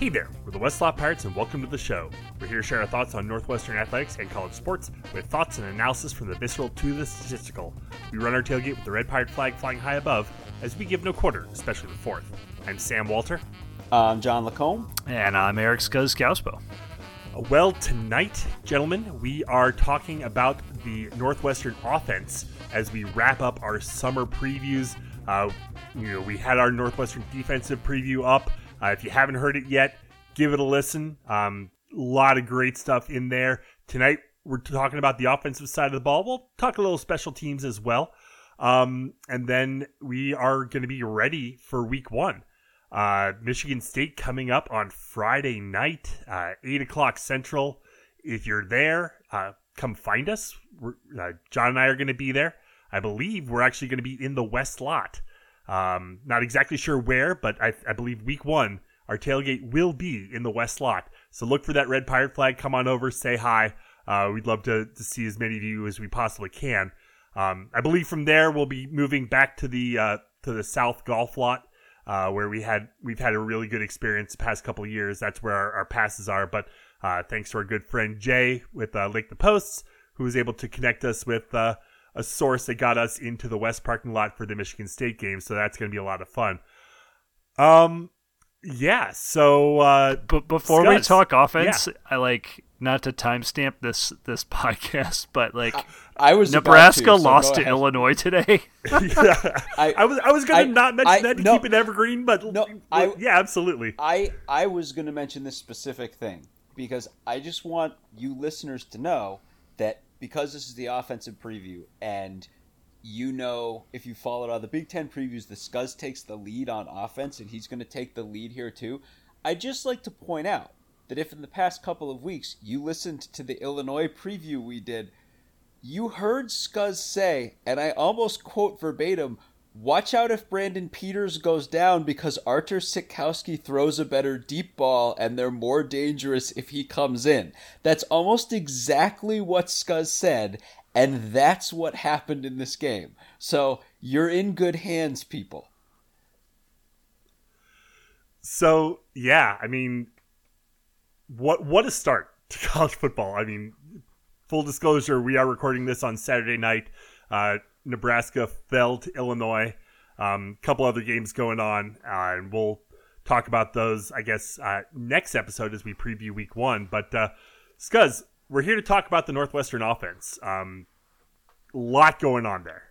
Hey there, we're the West Lot Pirates and welcome to the show. We're here to share our thoughts on Northwestern athletics and college sports with thoughts and analysis from the visceral to the statistical. We run our tailgate with the red pirate flag flying high above as we give no quarter, especially the fourth. I'm Sam Walter. I'm John Lacombe. And I'm Eric Skuzkauspo. Well, tonight, gentlemen, we are talking about the Northwestern offense as we wrap up our summer previews. Uh, you know, we had our Northwestern defensive preview up. Uh, if you haven't heard it yet, give it a listen. A um, lot of great stuff in there. Tonight, we're talking about the offensive side of the ball. We'll talk a little special teams as well. Um, and then we are going to be ready for week one. Uh, Michigan State coming up on Friday night, uh, 8 o'clock Central. If you're there, uh, come find us. Uh, John and I are going to be there. I believe we're actually going to be in the West Lot. Um, not exactly sure where, but I, I, believe week one, our tailgate will be in the West Lot. So look for that red pirate flag. Come on over, say hi. Uh, we'd love to, to see as many of you as we possibly can. Um, I believe from there we'll be moving back to the uh, to the South Golf Lot, uh, where we had we've had a really good experience the past couple years. That's where our, our passes are. But uh, thanks to our good friend Jay with uh, Lake the Posts, who was able to connect us with uh, a source that got us into the West parking lot for the Michigan State game. So that's going to be a lot of fun. Um, yeah. So, uh, but before Scuzz, we talk offense, yeah. I like not to timestamp this this podcast, but like I, I was Nebraska to, so lost to Illinois today. yeah. I, I, was I was going to not mention that to no, keep it evergreen, but no, I, yeah, absolutely. I I was going to mention this specific thing because I just want you listeners to know that because this is the offensive preview and you know if you followed all the Big Ten previews, the Scuzz takes the lead on offense and he's going to take the lead here too. I'd just like to point out that if in the past couple of weeks you listened to the Illinois preview we did, you heard Scuzz say, and I almost quote verbatim, Watch out if Brandon Peters goes down because Artur Sitkowski throws a better deep ball and they're more dangerous if he comes in. That's almost exactly what Scuzz said, and that's what happened in this game. So you're in good hands, people. So yeah, I mean, what what a start to college football. I mean, full disclosure, we are recording this on Saturday night. Uh, Nebraska fell to Illinois. A um, couple other games going on, uh, and we'll talk about those, I guess, uh, next episode as we preview Week One. But uh, Scuzz, we're here to talk about the Northwestern offense. Um, lot going on there.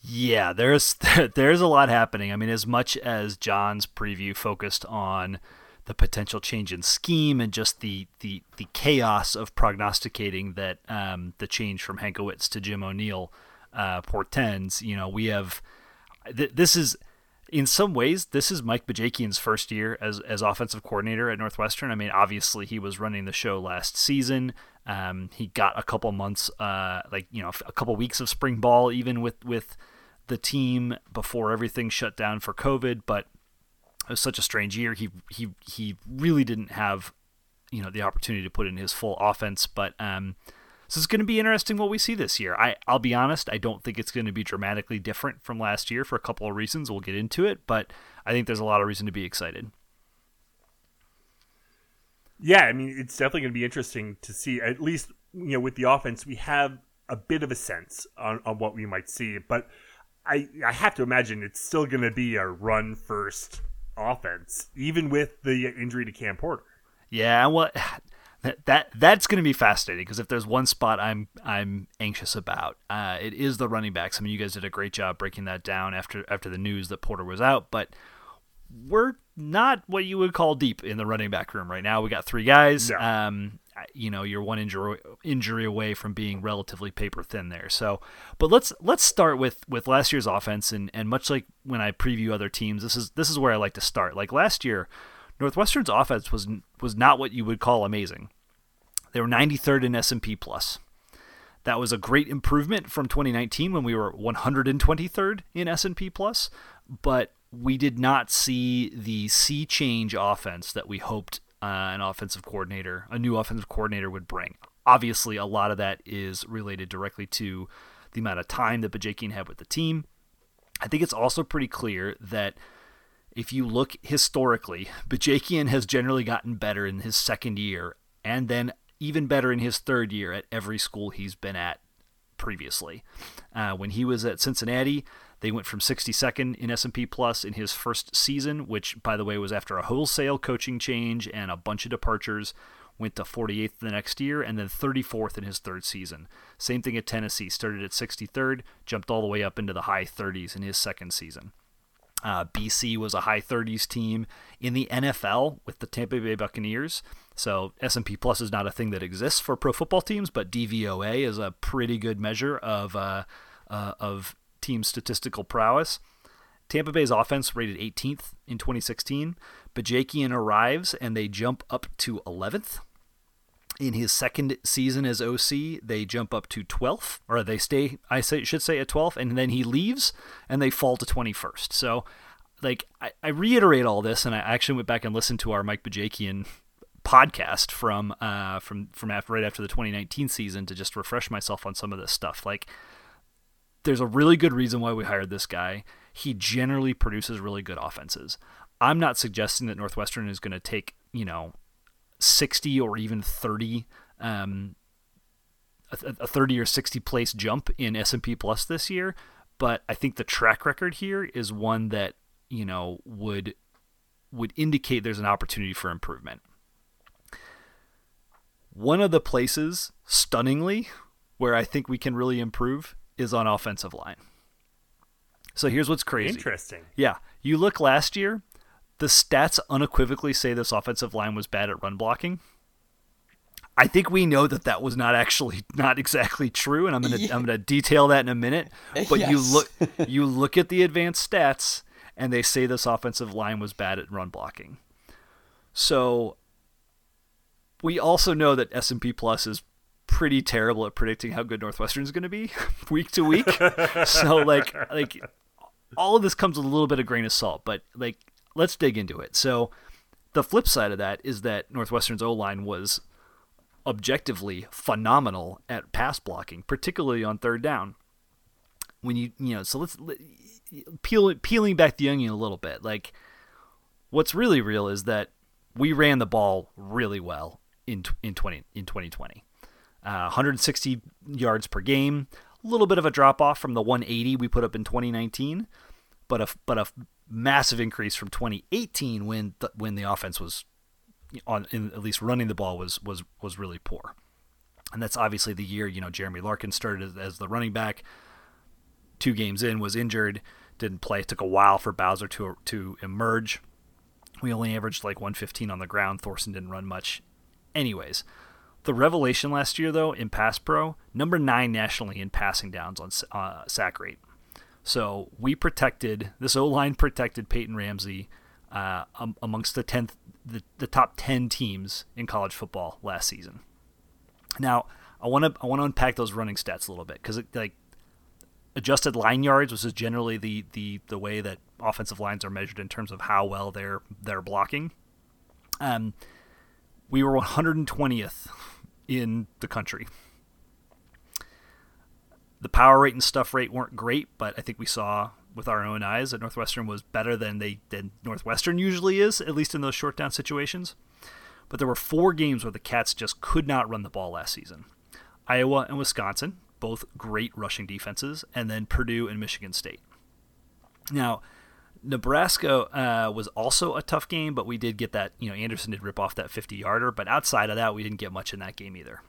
Yeah, there's there's a lot happening. I mean, as much as John's preview focused on the potential change in scheme and just the the, the chaos of prognosticating that um, the change from Hankwitz to Jim O'Neil uh, portends. You know, we have th- this is in some ways this is Mike Bajakian's first year as as offensive coordinator at Northwestern. I mean, obviously he was running the show last season. Um, he got a couple months, uh, like you know, a couple weeks of spring ball, even with with the team before everything shut down for COVID. But it was such a strange year. He he he really didn't have you know the opportunity to put in his full offense. But um, so it's going to be interesting what we see this year. I I'll be honest, I don't think it's going to be dramatically different from last year for a couple of reasons. We'll get into it, but I think there's a lot of reason to be excited. Yeah, I mean it's definitely going to be interesting to see. At least you know with the offense, we have a bit of a sense on, on what we might see, but I I have to imagine it's still going to be a run first offense, even with the injury to Cam Porter. Yeah, well, that, that that's going to be fascinating because if there's one spot I'm I'm anxious about, uh, it is the running backs. I mean, you guys did a great job breaking that down after after the news that Porter was out, but we're not what you would call deep in the running back room right now. We got three guys. No. Um, you know, you're one injury injury away from being relatively paper thin there. So, but let's let's start with with last year's offense and and much like when I preview other teams, this is this is where I like to start. Like last year, Northwestern's offense was was not what you would call amazing. They were 93rd in S&P plus. That was a great improvement from 2019 when we were 123rd in S&P plus, but we did not see the sea change offense that we hoped uh, an offensive coordinator, a new offensive coordinator would bring. Obviously, a lot of that is related directly to the amount of time that Bajakian had with the team. I think it's also pretty clear that if you look historically, Bajakian has generally gotten better in his second year and then even better in his third year at every school he's been at previously. Uh, when he was at Cincinnati, they went from 62nd in S&P Plus in his first season, which by the way was after a wholesale coaching change and a bunch of departures. Went to 48th the next year, and then 34th in his third season. Same thing at Tennessee. Started at 63rd, jumped all the way up into the high 30s in his second season. Uh, BC was a high 30s team in the NFL with the Tampa Bay Buccaneers. So S&P Plus is not a thing that exists for pro football teams, but DVOA is a pretty good measure of uh, uh, of team statistical prowess. Tampa Bay's offense rated 18th in 2016. Bajakian arrives and they jump up to 11th. In his second season as OC, they jump up to 12th, or they stay, I say, should say, at 12th, and then he leaves and they fall to 21st. So, like, I, I reiterate all this, and I actually went back and listened to our Mike Bajakian podcast from uh, from from after, right after the 2019 season to just refresh myself on some of this stuff. Like, there's a really good reason why we hired this guy. He generally produces really good offenses. I'm not suggesting that Northwestern is going to take, you know, 60 or even 30 um, a, a 30 or 60 place jump in S&P Plus this year, but I think the track record here is one that, you know, would would indicate there's an opportunity for improvement. One of the places, stunningly, where I think we can really improve is on offensive line. So here's what's crazy. Interesting. Yeah. You look last year, the stats unequivocally say this offensive line was bad at run blocking. I think we know that that was not actually not exactly true, and I'm gonna yeah. I'm gonna detail that in a minute. But yes. you look you look at the advanced stats, and they say this offensive line was bad at run blocking. So we also know that S and P Plus is pretty terrible at predicting how good Northwestern is going to be week to week. so like like all of this comes with a little bit of grain of salt, but like let's dig into it. So the flip side of that is that Northwestern's O line was objectively phenomenal at pass blocking, particularly on third down. When you you know, so let's peel peeling back the onion a little bit. Like what's really real is that we ran the ball really well in in 20 in 2020. Uh, 160 yards per game, a little bit of a drop off from the 180 we put up in 2019, but a but a massive increase from 2018 when the, when the offense was on in, at least running the ball was was was really poor. And that's obviously the year, you know, Jeremy Larkin started as the running back. Two games in was injured, didn't play. It took a while for Bowser to to emerge. We only averaged like 115 on the ground. Thorson didn't run much. Anyways, the revelation last year though in pass pro, number 9 nationally in passing downs on uh, sack rate. So we protected this O line protected Peyton Ramsey uh, amongst the tenth the, the top ten teams in college football last season. Now I want to I want to unpack those running stats a little bit because like adjusted line yards, which is generally the, the the way that offensive lines are measured in terms of how well they're they're blocking. Um, we were 120th in the country the power rate and stuff rate weren't great, but I think we saw with our own eyes that Northwestern was better than they than Northwestern usually is, at least in those short down situations. But there were four games where the Cats just could not run the ball last season. Iowa and Wisconsin, both great rushing defenses, and then Purdue and Michigan State. Now, Nebraska uh, was also a tough game, but we did get that. You know, Anderson did rip off that 50 yarder, but outside of that, we didn't get much in that game either.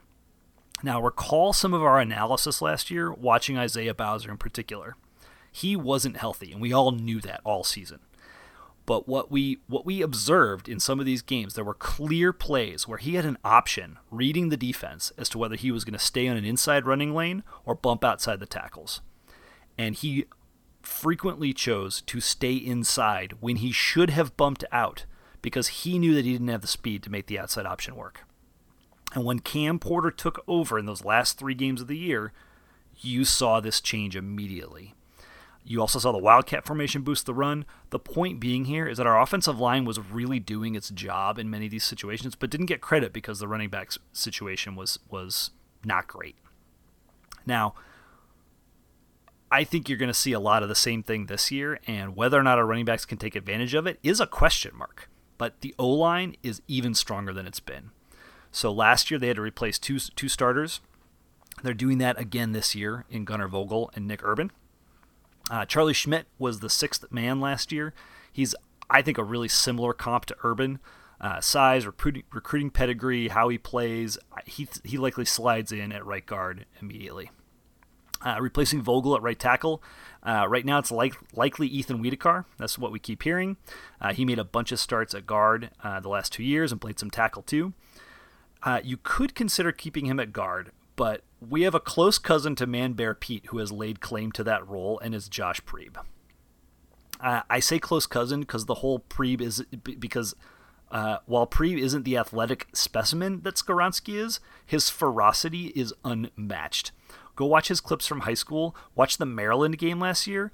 Now, recall some of our analysis last year, watching Isaiah Bowser in particular. He wasn't healthy, and we all knew that all season. But what we what we observed in some of these games, there were clear plays where he had an option reading the defense as to whether he was going to stay on an inside running lane or bump outside the tackles. And he frequently chose to stay inside when he should have bumped out because he knew that he didn't have the speed to make the outside option work. And when Cam Porter took over in those last three games of the year, you saw this change immediately. You also saw the Wildcat formation boost the run. The point being here is that our offensive line was really doing its job in many of these situations, but didn't get credit because the running back situation was was not great. Now, I think you're going to see a lot of the same thing this year, and whether or not our running backs can take advantage of it is a question mark. But the O line is even stronger than it's been. So last year they had to replace two two starters. They're doing that again this year in Gunnar Vogel and Nick Urban. Uh, Charlie Schmidt was the sixth man last year. He's, I think, a really similar comp to Urban. Uh, size, recruiting, recruiting pedigree, how he plays. He, he likely slides in at right guard immediately. Uh, replacing Vogel at right tackle. Uh, right now, it's like, likely Ethan Wiederkehr. That's what we keep hearing. Uh, he made a bunch of starts at guard uh, the last two years and played some tackle too. Uh, you could consider keeping him at guard, but we have a close cousin to Man Bear Pete who has laid claim to that role and is Josh Priebe. Uh, I say close cousin because the whole Priebe is because uh, while Priebe isn't the athletic specimen that Skoronski is, his ferocity is unmatched. Go watch his clips from high school. Watch the Maryland game last year.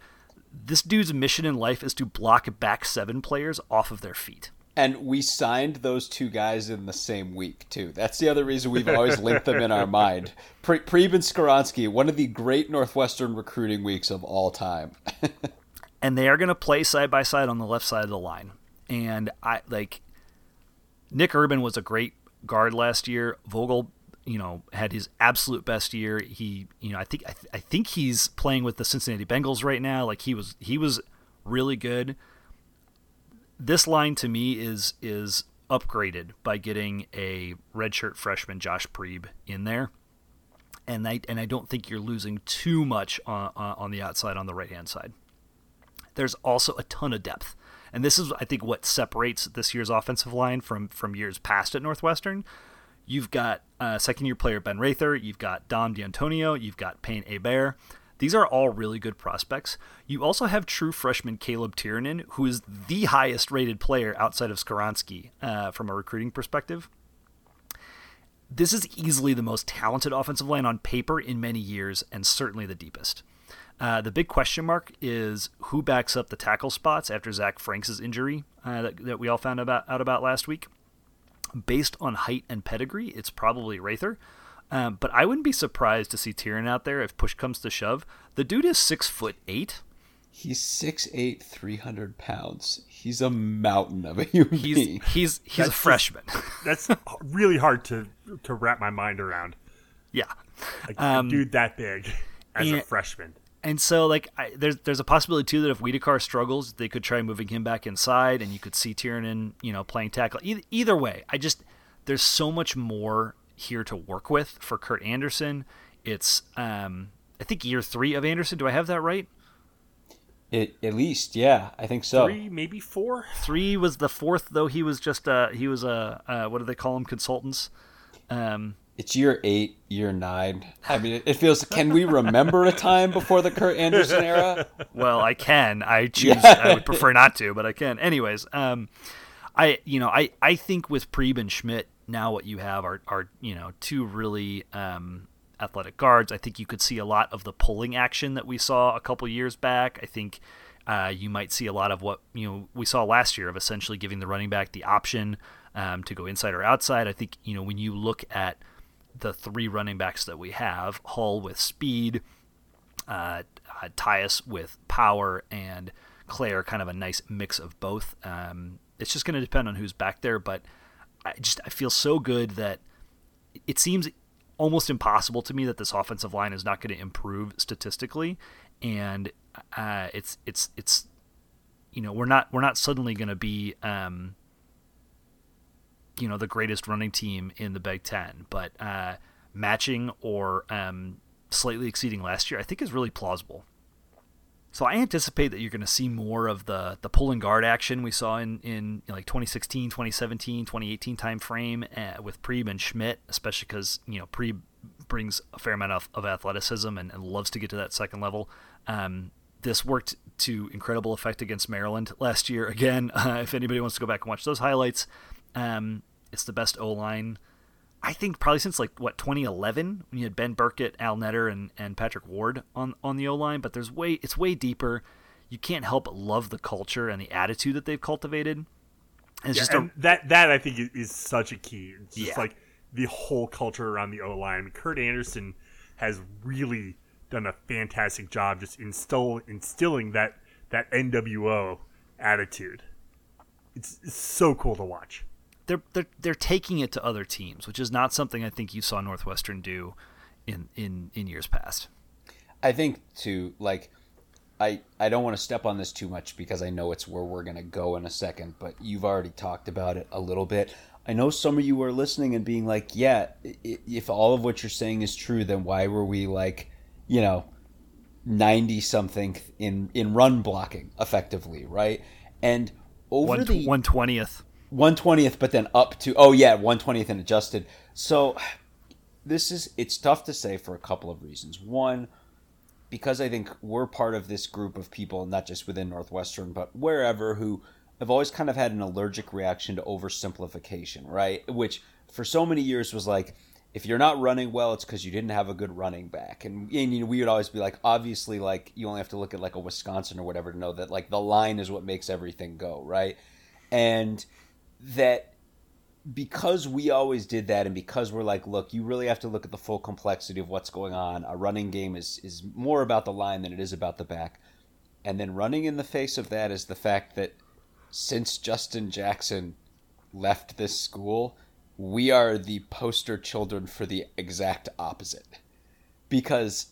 This dude's mission in life is to block back seven players off of their feet. And we signed those two guys in the same week too. That's the other reason we've always linked them in our mind. Pre- and Skoronski, one of the great Northwestern recruiting weeks of all time. and they are going to play side by side on the left side of the line. And I like Nick Urban was a great guard last year. Vogel, you know, had his absolute best year. He, you know, I think I, th- I think he's playing with the Cincinnati Bengals right now. Like he was he was really good this line to me is is upgraded by getting a redshirt freshman Josh Priebe in there, and I and I don't think you're losing too much on on the outside on the right hand side. There's also a ton of depth, and this is I think what separates this year's offensive line from from years past at Northwestern. You've got uh, second year player Ben Rather, you've got Dom D'Antonio, you've got Payne Hebert. These are all really good prospects. You also have true freshman Caleb Tiernan, who is the highest rated player outside of Skoronski uh, from a recruiting perspective. This is easily the most talented offensive line on paper in many years, and certainly the deepest. Uh, the big question mark is who backs up the tackle spots after Zach Franks' injury uh, that, that, we all found about, out about last week. Based on height and pedigree, it's probably Rather. Um, but I wouldn't be surprised to see Tiernan out there if push comes to shove. The dude is six foot eight. He's 6'8", 300 pounds. He's a mountain of a human he's, being. He's he's that's a freshman. Just, that's really hard to to wrap my mind around. Yeah, like, um, dude that big as and, a freshman. And so, like, I, there's there's a possibility too that if Wiederkehr struggles, they could try moving him back inside, and you could see Tiernan, you know, playing tackle. Either, either way, I just there's so much more here to work with for Kurt Anderson. It's um, I think year three of Anderson. Do I have that right? It, at least, yeah, I think so. Three, maybe four. Three was the fourth, though. He was just uh, he was a uh, what do they call them? Consultants. Um, it's year eight, year nine. I mean, it feels. Can we remember a time before the Kurt Anderson era? Well, I can. I choose. Yeah. I would prefer not to, but I can. Anyways, um, I you know I I think with Priebe and Schmidt, now what you have are, are you know two really um, athletic guards. I think you could see a lot of the pulling action that we saw a couple years back. I think uh, you might see a lot of what you know we saw last year of essentially giving the running back the option um, to go inside or outside. I think you know when you look at the three running backs that we have, Hull with speed, uh, uh, Tyus with power, and Clair kind of a nice mix of both. Um, it's just going to depend on who's back there, but I just I feel so good that it seems almost impossible to me that this offensive line is not going to improve statistically, and uh, it's it's it's you know we're not we're not suddenly going to be um, you know the greatest running team in the Big Ten, but uh, matching or um, slightly exceeding last year, I think is really plausible. So I anticipate that you're going to see more of the the pull and guard action we saw in in you know, like 2016, 2017, 2018 time frame uh, with Priebe and Schmidt, especially because you know Priebe brings a fair amount of, of athleticism and, and, loves to get to that second level. Um, this worked to incredible effect against Maryland last year. Again, uh, if anybody wants to go back and watch those highlights, um, it's the best O line I think probably since like what 2011 when you had Ben Burkett, Al Netter, and and Patrick Ward on on the O line. But there's way it's way deeper. You can't help but love the culture and the attitude that they've cultivated. And it's yeah, just a, that that I think is, such a key. It's just yeah. like the whole culture around the O line. Kurt Anderson has really done a fantastic job just instill, instilling that that NWO attitude. It's, it's so cool to watch. They're, they're they're taking it to other teams, which is not something I think you saw Northwestern do in in in years past. I think to like I I don't want to step on this too much because I know it's where we're going to go in a second, but you've already talked about it a little bit. I know some of you are listening and being like, "Yeah, if all of what you're saying is true, then why were we like, you know, 90 something in in run blocking effectively, right?" And over One, the 120th 120th but then up to oh yeah 120th and adjusted. So this is it's tough to say for a couple of reasons. One because i think we're part of this group of people not just within northwestern but wherever who have always kind of had an allergic reaction to oversimplification right? Which for so many years was like if you're not running well it's because you didn't have a good running back. And, and you know, we would always be like obviously like you only have to look at like a wisconsin or whatever to know that like the line is what makes everything go right? And that because we always did that and because we're like look you really have to look at the full complexity of what's going on. A running game is is more about the line than it is about the back. And then running in the face of that is the fact that since Justin Jackson left this school we are the poster children for the exact opposite. Because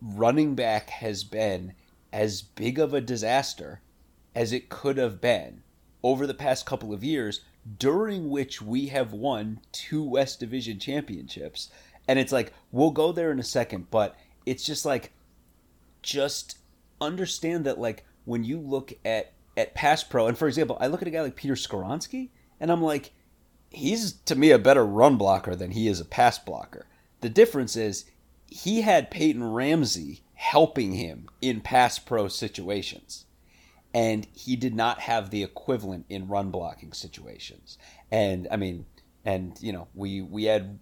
running back has been as big of a disaster as it could have been over the past couple of years during which we have won two West Division championships. And it's like, we'll go there in a second, but it's just like, just understand that, like, when you look at, at pass pro, and for example, I look at a guy like Peter Skoronski, and I'm like, he's to me a better run blocker than he is a pass blocker. The difference is he had Peyton Ramsey helping him in pass pro situations and he did not have the equivalent in run blocking situations. And I mean, and you know, we we had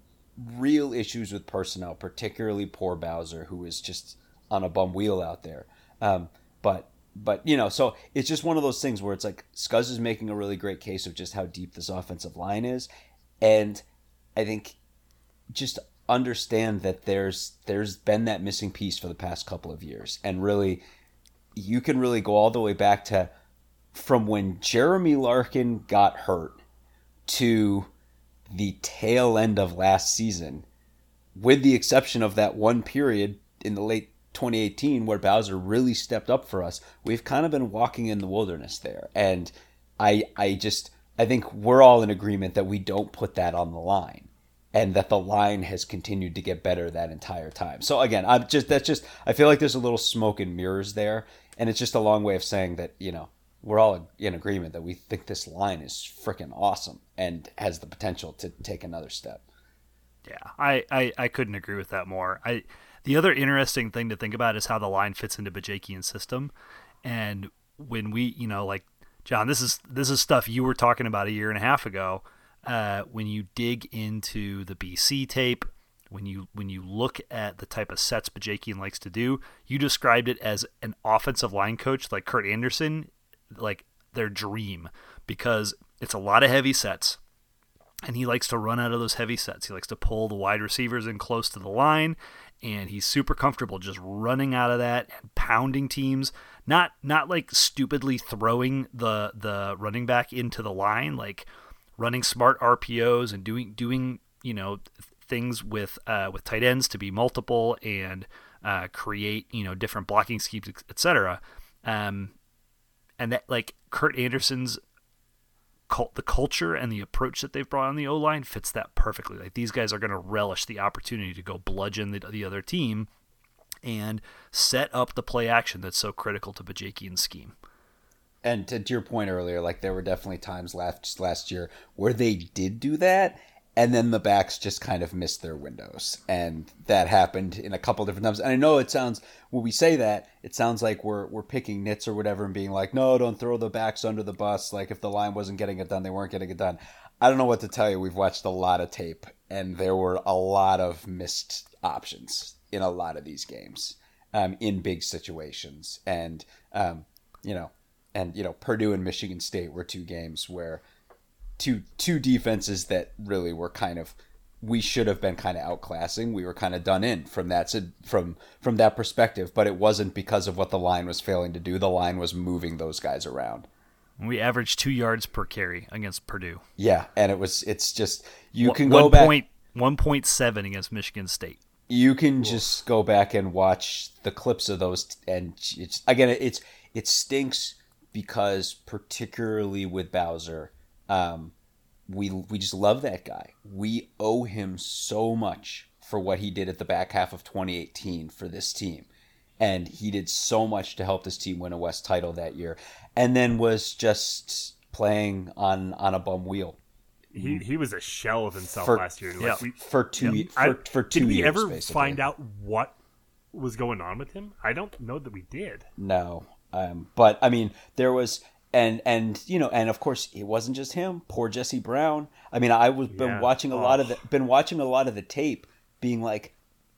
real issues with personnel, particularly poor Bowser, who was just on a bum wheel out there. Um, but but you know, so it's just one of those things where it's like Scuzz is making a really great case of just how deep this offensive line is, and I think just understand that there's there's been that missing piece for the past couple of years, and really you can really go all the way back to from when Jeremy Larkin got hurt to the tail end of last season, with the exception of that one period in the late 2018 where Bowser really stepped up for us, we've kind of been walking in the wilderness there. And I I just I think we're all in agreement that we don't put that on the line and that the line has continued to get better that entire time. So again, I'm just that's just I feel like there's a little smoke and mirrors there and it's just a long way of saying that you know we're all in agreement that we think this line is freaking awesome and has the potential to take another step. Yeah, I, I, I couldn't agree with that more. I the other interesting thing to think about is how the line fits into Bajakian's system, and when we you know like John, this is this is stuff you were talking about a year and a half ago. Uh, when you dig into the BC tape, when you when you look at the type of sets Bajakian likes to do, you described it as an offensive line coach like Kurt Anderson, like their dream because it's a lot of heavy sets. And he likes to run out of those heavy sets. He likes to pull the wide receivers in close to the line, and he's super comfortable just running out of that and pounding teams. Not not like stupidly throwing the the running back into the line, like running smart RPOs and doing doing you know things with uh, with tight ends to be multiple and uh, create you know different blocking schemes, etc. Um, and that like Kurt Anderson's cult, the culture and the approach that they've brought on the O line fits that perfectly. Like these guys are going to relish the opportunity to go bludgeon the, the other team and set up the play action that's so critical to Bajakian's scheme. And to, to your point earlier, like there were definitely times last last year where they did do that, and then the backs just kind of missed their windows. And that happened in a couple different times. And i know it sounds when we say that it sounds like we're we're picking nits or whatever and being like no don't throw the backs under the bus. Like if the line wasn't getting it done they weren't getting it done. I don't know what to tell you. We've watched a lot of tape and there were a lot of missed options in a lot of these games um, in big situations. And um, you know and you know purdue and michigan state were two games where two two defenses that really were kind of we should have been kind of outclassing. We were kind of done in from that from from that perspective, but it wasn't because of what the line was failing to do. The line was moving those guys around. We averaged two yards per carry against Purdue. Yeah, and it was it's just you one, can go back point one point seven against Michigan State. You can just go back and watch the clips of those, and it's again it's it stinks because particularly with Bowser, um, we we just love that guy. We owe him so much for what he did at the back half of 2018 for this team. And he did so much to help this team win a West title that year. And then was just playing on on a bum wheel. He, he was a shell of himself For- last year. Like, yeah. we- For two yeah. for, I- for two did we ever basically. find out what was going on with him? I don't know that we did. No. Um, but I mean, there was and and you know, and of course, it wasn't just him. Poor Jesse Brown. I mean, I was been watching a lot of Oh. the been watching a lot of the tape, being like,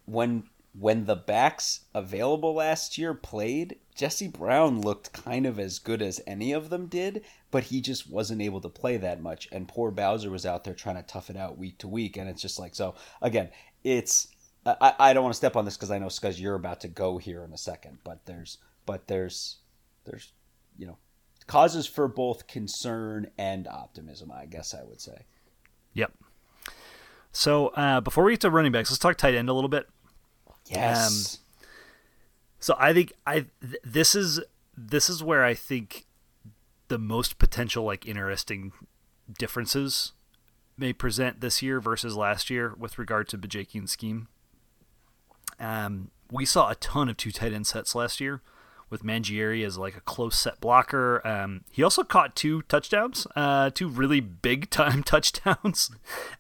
when when the backs available last year played, Jesse Brown looked kind of as good as any of them did, but he just wasn't able to play that much. And poor Bowser was out there trying to tough it out week to week, and it's just like so. Again, it's I, I don't want to step on this because I know because you're about to go here in a second, but there's but there's there's you know causes for both concern and optimism. I guess I would say. Yep. So uh, before we get to running backs, let's talk tight end a little bit. Yes. So I think I th- this is this is where I think the most potential like interesting differences may present this year versus last year with regard to Bajakian scheme. Um, we saw a ton of two tight end sets last year with Mangieri as like a close set blocker. Um, he also caught two touchdowns, uh, two really big time touchdowns,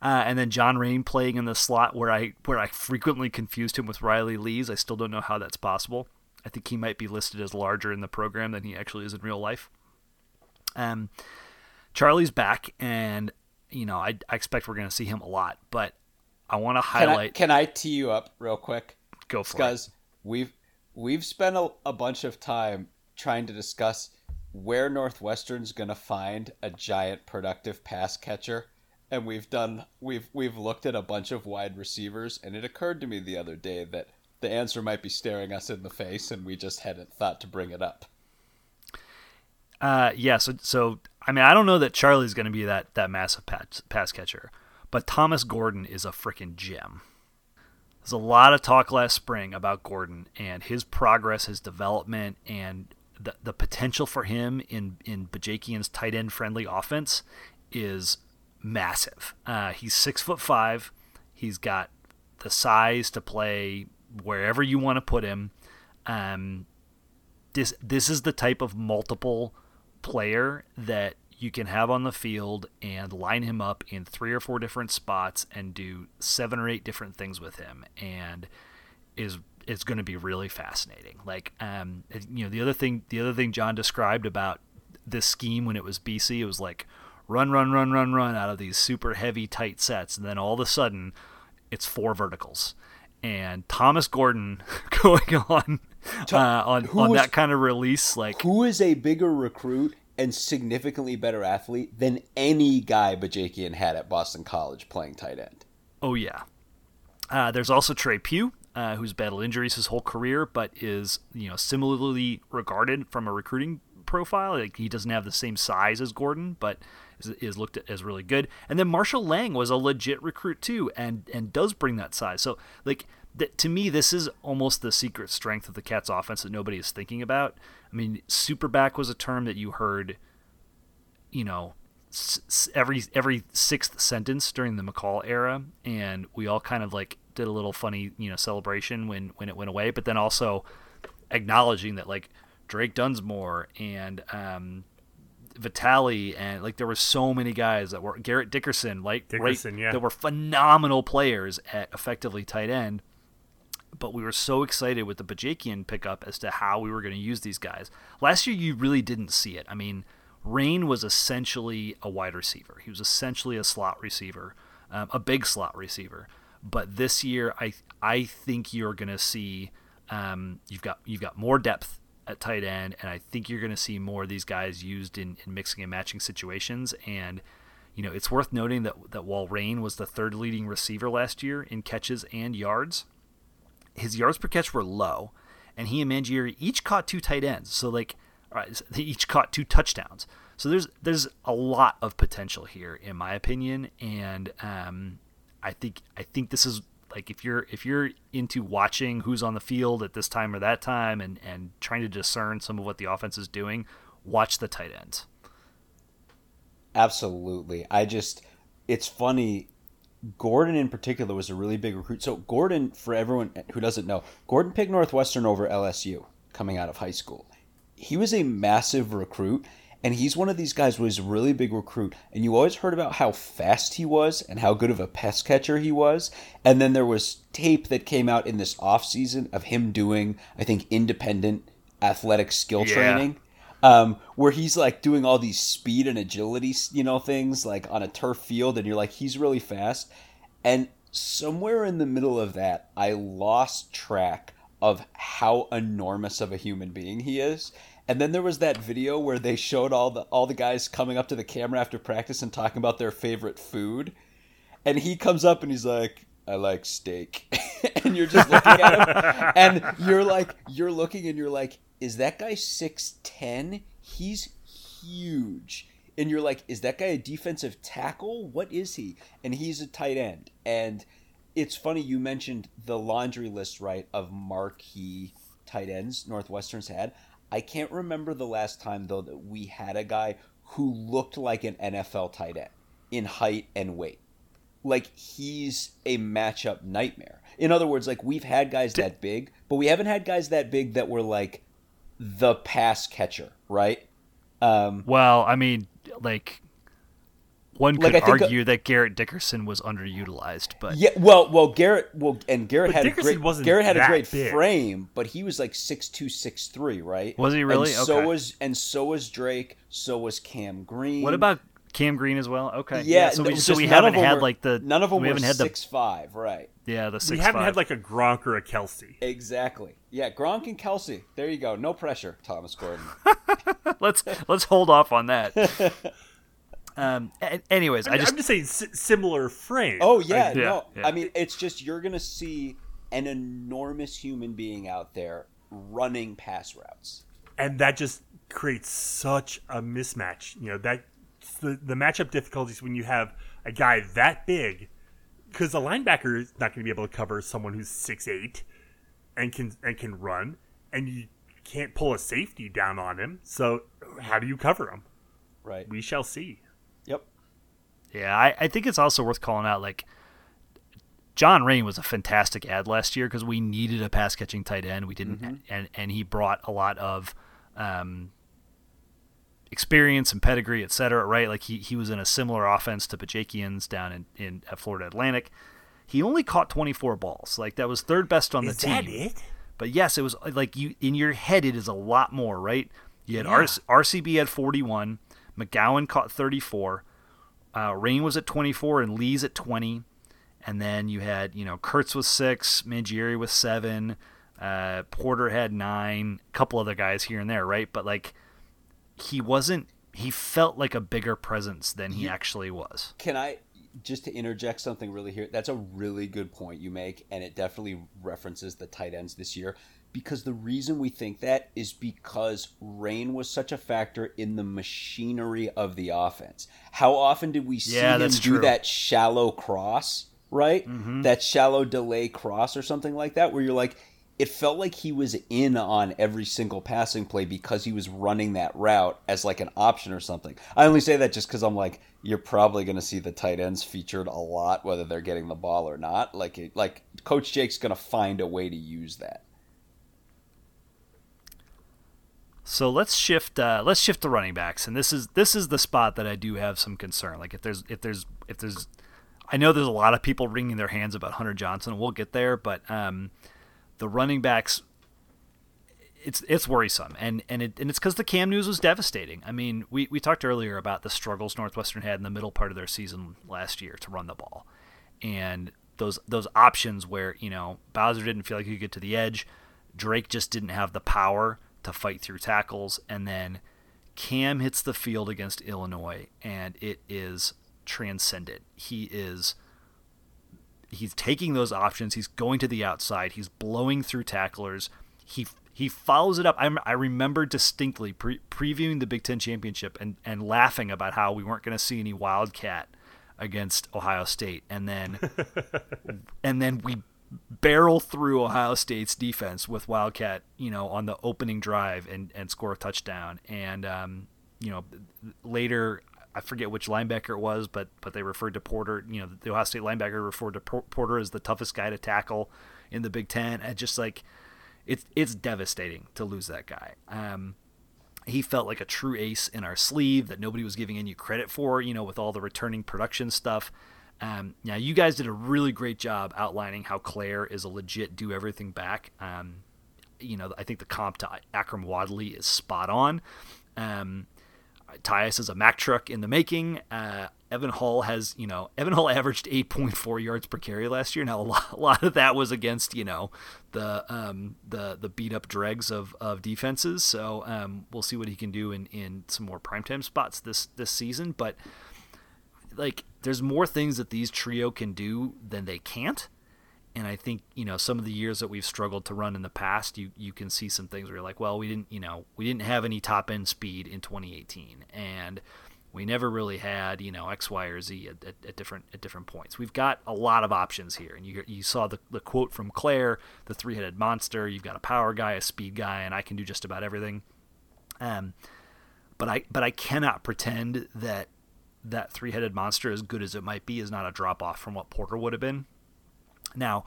uh, and then John Raine playing in the slot where I where I frequently confused him with Riley Lees. I still don't know how that's possible. I think he might be listed as larger in the program than he actually is in real life. Um, Charlie's back, and you know I, I expect we're going to see him a lot, but I want to Can I, highlight. can I tee you up real quick? go for it. Because we've we've spent a, a bunch of time trying to discuss where Northwestern's going to find a giant productive pass catcher, and we've done we've we've looked at a bunch of wide receivers, and it occurred to me the other day that the answer might be staring us in the face, and we just hadn't thought to bring it up. Uh, yeah. So, so I mean, I don't know that Charlie's going to be that that massive pass, pass catcher, but Thomas Gordon is a freaking gem. There's a lot of talk last spring about Gordon and his progress, his development, and the the potential for him in in Bajakian's tight end friendly offense is massive. Uh, he's six foot five. He's got the size to play wherever you want to put him. Um, this this is the type of multiple player that you can have on the field and line him up in three or four different spots and do seven or eight different things with him and is is going to be really fascinating. Like um you know the other thing the other thing John described about this scheme when it was BC it was like run run run run run out of these super heavy tight sets and then all of a sudden it's four verticals. And Thomas Gordon going on uh, on on was- that kind of release like Who is a bigger recruit and significantly better athlete than any guy Bajakian had at Boston College playing tight end? Oh yeah. Uh, there's also Trey Pugh, uh, who's battled injuries his whole career, but is you know similarly regarded from a recruiting profile. Like he doesn't have the same size as Gordon, but is, is looked at as really good. And then Marshall Lang was a legit recruit too, and and does bring that size. So like th- to me, this is almost the secret strength of the Cats' offense that nobody is thinking about. I mean, superback was a term that you heard, you know, s- every every sixth sentence during the McCall era, and we all kind of like did a little funny, you know, celebration when when it went away. But then also acknowledging that like Drake Dunsmore and um, Vitale and like there were so many guys that were Garrett Dickerson, like Dickerson, right, yeah. that were phenomenal players at effectively tight end. But we were so excited with the Bajakian pickup as to how we were going to use these guys. Last year, you really didn't see it. I mean, Raine was essentially a wide receiver. He was essentially a slot receiver, um, a big slot receiver. But this year, I I think you're going to see um, you've got you've got more depth at tight end, and I think you're going to see more of these guys used in, in mixing and matching situations. And You know, it's worth noting that that while Raine was the third leading receiver last year in catches and yards, his yards per catch were low, and he and Mangieri each caught two tight ends. So like, they each caught two touchdowns. So there's there's a lot of potential here, in my opinion, and um, I think I think this is like if you're if you're into watching who's on the field at this time or that time and and trying to discern some of what the offense is doing, watch the tight ends. Absolutely. I just it's funny Gordon in particular was a really big recruit. So Gordon, for everyone who doesn't know, Gordon picked Northwestern over LSU coming out of high school. He was a massive recruit, and he's one of these guys who was a really big recruit. And you always heard about how fast he was and how good of a pass catcher he was. And then there was tape that came out in this off season of him doing, I think, independent athletic skill Yeah. training um, where he's like doing all these speed and agility, you know, things like on a turf field, and you're like, he's really fast. And somewhere in the middle of that, I lost track of how enormous of a human being he is. And then there was that video where they showed all the all the guys coming up to the camera after practice and talking about their favorite food. And he comes up and he's like, I like steak. and you're just looking at him and you're like you're looking and you're like, is that guy 6'10? He's huge. And you're like, is that guy a defensive tackle? What is he? And he's a tight end. And it's funny you mentioned the laundry list, right, of marquee tight ends Northwestern's had. I can't remember the last time though that we had a guy who looked like an NFL tight end in height and weight. Like he's a matchup nightmare. In other words, like we've had guys that big, but we haven't had guys that big that were like the pass catcher, right? Um, Well, I mean, like one Like, could I think- argue that Garrett Dickerson was underutilized, but yeah, well, well, Garrett, well, and Garrett had Dickerson a great, wasn't Garrett had a great big. frame, but he was like six two, six three, right? Was he really? And so was, and so was Drake. So was Cam Green. what about Cam Green as well? Okay, Yeah, so we, it's so we haven't had were- like the none of them we haven't had six five, right? yeah the six. we haven't five. had like a Gronk or a Kelce. Exactly. Yeah, Gronk and Kelce. There you go. No pressure, Thomas Gordon. let's let's hold off on that. um. a- Anyways, I I just am just saying si- similar frame. Oh yeah, yeah, no. yeah. I mean, it's just you're gonna see an enormous human being out there running pass routes. and that just creates such a mismatch. You know that the the matchup difficulties when you have a guy that big, because a linebacker is not going to be able to cover someone who's six eight and can and can run, and you can't pull a safety down on him. So how do you cover him? Right. We shall see. Yep. Yeah, I, I think it's also worth calling out like John Raine was a fantastic ad last year because we needed a pass catching tight end. We didn't, and and he brought a lot of um, experience and pedigree, et cetera. Right, like he, he was in a similar offense to Bajakians down in in at Florida Atlantic. He only caught 24 balls. Like that was third best on Is the that team. it? But yes, it was like you in your head. It is a lot more, right? You had Yeah. RC, RCB at 41, McGowan caught 34, uh, Raine was at 24, and Lee's at 20, and then you had you know Kirtz was six, Mangieri was seven, uh, Porter had nine, a couple other guys here and there, right? But like he wasn't. He felt like a bigger presence than he actually was. Can I just to interject something really here? That's a really good point you make, and it definitely references the tight ends this year. Because the reason we think that is because Raine was such a factor in the machinery of the offense. How often did we see Yeah, him do true. that shallow cross, right? Mm-hmm. That shallow delay cross or something like that, where you're like, it felt like he was in on every single passing play because he was running that route as like an option or something. I only say that just because I'm like, you're probably going to see the tight ends featured a lot, whether they're getting the ball or not. Like, it, like Coach Jake's going to find a way to use that. So let's shift. Uh, let's shift to running backs, and this is this is the spot that I do have some concern. Like if there's if there's if there's, I know there's a lot of people wringing their hands about Hunter Johnson. We'll get there, but um, the running backs, it's it's worrisome, and and it and it's because the Cam news was devastating. I mean, we we talked earlier about the struggles Northwestern had in the middle part of their season last year to run the ball, and those those options where you know Bowser didn't feel like he could get to the edge, Drake just didn't have the power to fight through tackles, and then Cam hits the field against Illinois, and it is transcendent. He is he's taking those options. He's going to the outside. He's blowing through tacklers. He he follows it up. I, I remember distinctly pre- previewing the Big Ten championship and, and laughing about how we weren't going to see any Wildcat against Ohio State, and then and then we barrel through Ohio State's defense with Wildcat, you know, on the opening drive and, and score a touchdown. And um, you know, later I forget which linebacker it was, but but they referred to Porter. You know, the Ohio State linebacker referred to Porter as the toughest guy to tackle in the Big Ten, and just like it's it's devastating to lose that guy. Um, he felt like a true ace in our sleeve that nobody was giving any credit for. You know, with all the returning production stuff. Um, now you guys did a really great job outlining how Clair is a legit do everything back. Um, you know, I think the comp to Akrum Wadley is spot on. Um, Tyus is a Mack truck in the making. Uh, Evan Hull has, you know, Evan Hull averaged 8.4 yards per carry last year. Now a lot, a lot of that was against, you know, the um, the the beat up dregs of, of defenses. So um, we'll see what he can do in, in some more primetime spots this this season. But like, there's more things that these trio can do than they can't and I think you know some of the years that we've struggled to run in the past, you you can see some things where you're like, well, we didn't you know we didn't have any top end speed in 2018, and we never really had you know X, Y, or Z at, at, at, different at different points. We've got a lot of options here, and you you saw the the quote from Clair, the three headed monster. You've got a power guy, a speed guy, and I can do just about everything. Um, but I but I cannot pretend that that three headed monster, as good as it might be, is not a drop off from what Porter would have been now,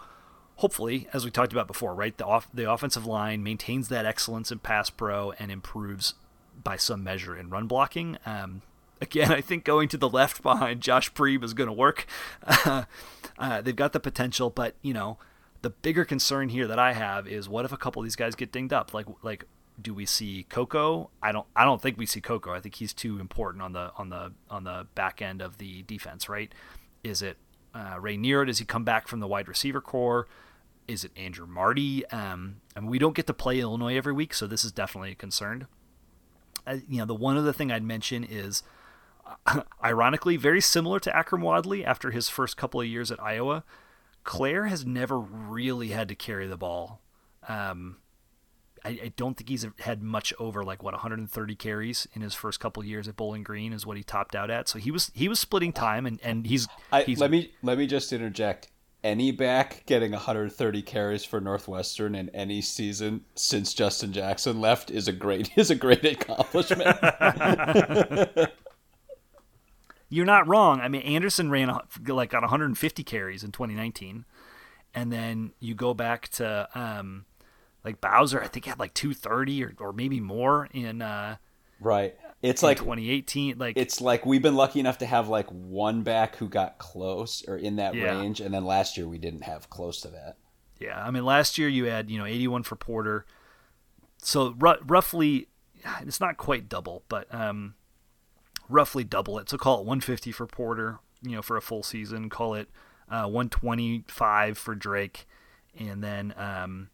hopefully, as we talked about before, right, the off the offensive line maintains that excellence in pass pro and improves by some measure in run blocking. Um, again, I think going to the left behind Josh Priebe is going to work. Uh, uh, they've got the potential, but you know, the bigger concern here that I have is what if a couple of these guys get dinged up? Like, like, do we see Coco? I don't. I don't think we see Coco. I think he's too important on the on the on the back end of the defense. Right? Is it uh, Ray Niro? Does he come back from the wide receiver corps? Is it Andrew Marty? Um, we don't get to play Illinois every week, so this is definitely a concern. Uh, you know, the one other thing I'd mention is, uh, ironically, very similar to Akrum Wadley after his first couple of years at Iowa. Clair has never really had to carry the ball. Um, I, I, don't think he's had much over like what 130 carries in his first couple years at Bowling Green is what he topped out at. So he was he was splitting time and and he's, I, he's let me let me just interject. Any back getting 130 carries for Northwestern in any season since Justin Jackson left is a great is a great accomplishment. You're not wrong. I mean, Anderson ran like got 150 carries in 2019, and then you go back to um, like Bowser, I think had like 230 or, or maybe more in uh, right. It's like 2018. Like it's like we've been lucky enough to have like one back who got close or in that yeah. range, and then last year we didn't have close to that. Yeah, I mean last year you had you know 81 for Porter, so r- roughly it's not quite double, but um, roughly double it. So call it 150 for Porter, you know, for a full season. Call it uh, 125 for Drake, and then um,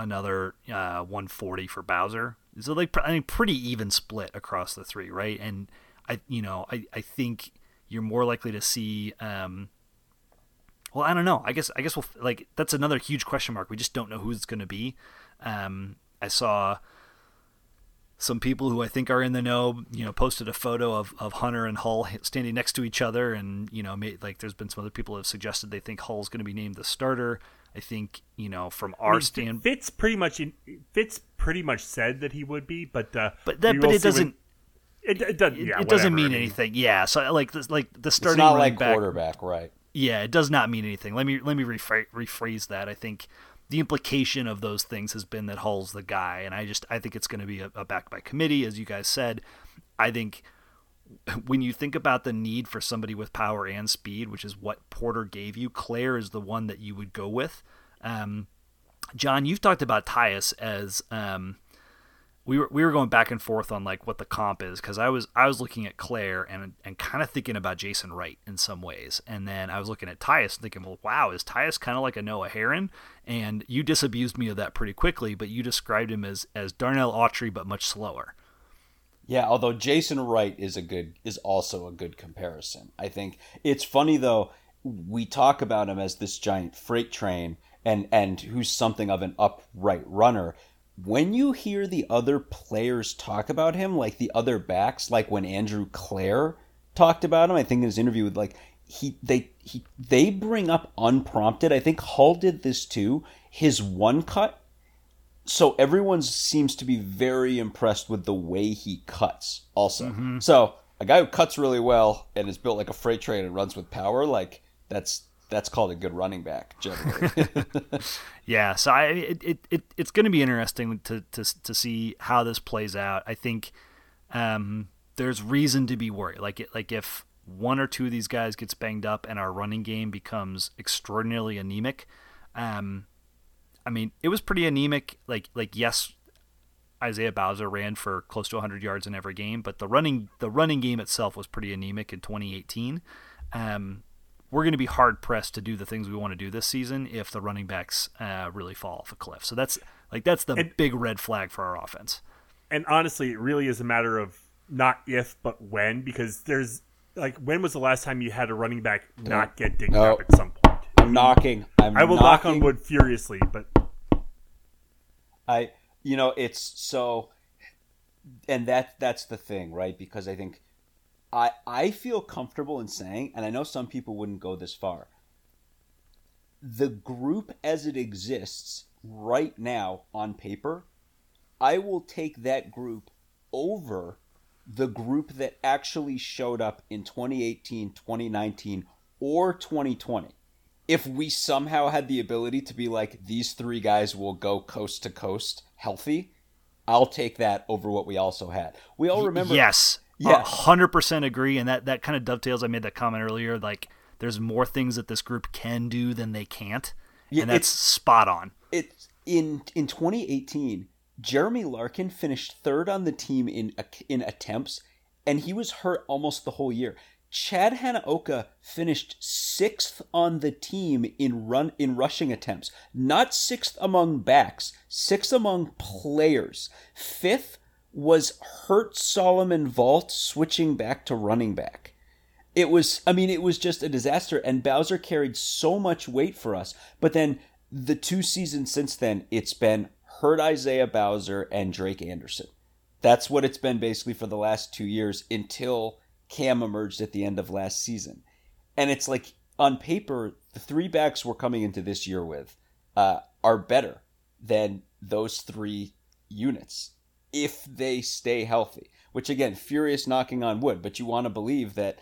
another uh, 140 for Bowser. So like I mean pretty even split across the three, right? And I you know I, I think you're more likely to see. Um, well, I don't know. I guess I guess we'll like that's another huge question mark. We just don't know who it's going to be. Um, I saw some people who I think are in the know, you know, posted a photo of, of Hunter and Hull standing next to each other, and you know, made, like there's been some other people have suggested they think Hull's going to be named the starter. I think you know from our I mean, stand, Fitz pretty much Fitz pretty much said that he would be, but uh, but that but it doesn't. It, it, doesn't. Yeah, it doesn't mean I mean, anything. Yeah, so like this, like the starting it's not like back, quarterback, right? Yeah, it does not mean anything. Let me let me rephrase, rephrase that. I think the implication of those things has been that Hull's the guy, and I just I think it's going to be a, a back by committee, as you guys said. I think when you think about the need for somebody with power and speed, which is what Porter gave you, Clair is the one that you would go with. Um, John, you've talked about Tyus as um, we were we were going back and forth on like what the comp is because I was I was looking at Clair and and kind of thinking about Jason Wright in some ways, and then I was looking at Tyus thinking, well, wow, is Tyus kind of like a Noah Herron? And you disabused me of that pretty quickly, but you described him as as Darnell Autry but much slower. Yeah, although Jason Wright is a good is also a good comparison. I think it's funny though we talk about him as this giant freight train and and who's something of an upright runner. When you hear the other players talk about him, like the other backs, like when Andrew Clair talked about him, I think in his interview with like he they he they bring up unprompted. I think Hull did this too. His one cut so everyone seems to be very impressed with the way he cuts also. Mm-hmm. so a guy who cuts really well and is built like a freight train and runs with power like that's that's called a good running back generally. Yeah so i it, it, it it's going to be interesting to, to to see how this plays out. I think um there's reason to be worried. Like it like if one or two of these guys gets banged up and our running game becomes extraordinarily anemic um I mean, it was pretty anemic. Like like yes, Isaiah Bowser ran for close to 100 yards in every game, but the running the running game itself was pretty anemic in 2018. Um, we're going to be hard pressed to do the things we want to do this season if the running backs uh, really fall off a cliff. So that's like that's the and, big red flag for our offense. And honestly, it really is a matter of not if but when because there's like when was the last time you had a running back not get dinged no. up at some point? I'm knocking. I'm I will knocking. knock on wood furiously, but I you know it's so and that that's the thing, right? Because I think I I feel comfortable in saying and I know some people wouldn't go this far. The group as it exists right now on paper, I will take that group over the group that actually showed up in 2018, 2019 or 2020 if we somehow had the ability to be like these three guys will go coast to coast healthy, I'll take that over what we also had. We all remember. Yes, yeah, hundred percent agree, and that that kind of dovetails. I made that comment earlier. Like, there's more things that this group can do than they can't, yeah, and that's spot on. It's in in 2018. Jeremy Larkin finished third on the team in in attempts, and he was hurt almost the whole year. Chad Hanaoka finished sixth on the team in run in rushing attempts, not sixth among backs, sixth among players. Fifth was Hurt Solomon Vault switching back to running back. It was, I mean, it was just a disaster, and Bowser carried so much weight for us. But then the two seasons since then, it's been Hurt Isaiah Bowser and Drake Anderson. That's what it's been basically for the last two years until Cam emerged at the end of last season. And it's like on paper, the three backs we're coming into this year with uh, are better than those three units if they stay healthy. Which again, furious knocking on wood, but you want to believe that,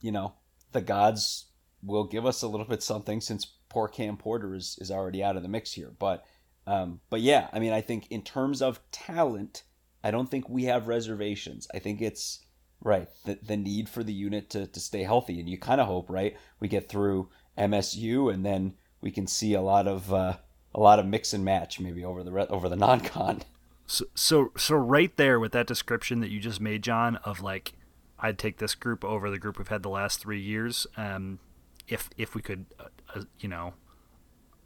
you know, the gods will give us a little bit something since poor Cam Porter is, is already out of the mix here. But um, but yeah, I mean, I think in terms of talent, I don't think we have reservations. I think it's Right. The, the need for the unit to, to stay healthy. And you kind of hope, right, we get through MSU and then we can see a lot of uh, a lot of mix and match maybe over the over the non-con. So, so so right there with that description that you just made, John, of like I'd take this group over the group we've had the last three years. Um, if if we could, uh, uh, you know,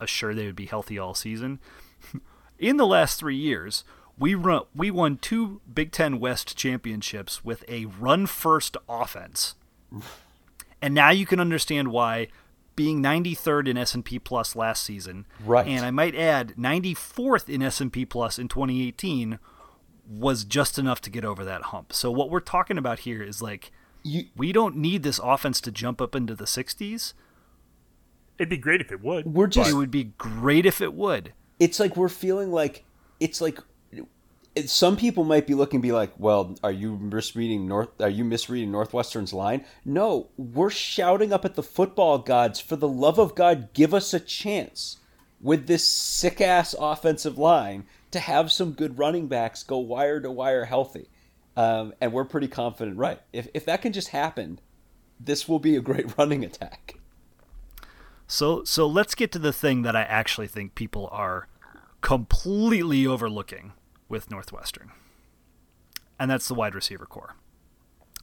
assure they would be healthy all season. In the last three years, we run we won two Big Ten West championships with a run first offense. And now you can understand why being 93rd in S&P Plus last season, right. and I might add 94th in S&P Plus in 2018 was just enough to get over that hump. So what we're talking about here is like you, we don't need this offense to jump up into the 60s. It'd be great if it would. We're just it would be great if it would. It's like we're feeling like it's like some people might be looking be like, well, are you misreading North? Are you misreading Northwestern's line? No, we're shouting up at the football gods for the love of God, give us a chance with this sick ass offensive line to have some good running backs go wire to wire healthy, um, and we're pretty confident. Right, if if that can just happen, this will be a great running attack. So so let's get to the thing that I actually think people are completely overlooking with Northwestern. And that's the wide receiver corps.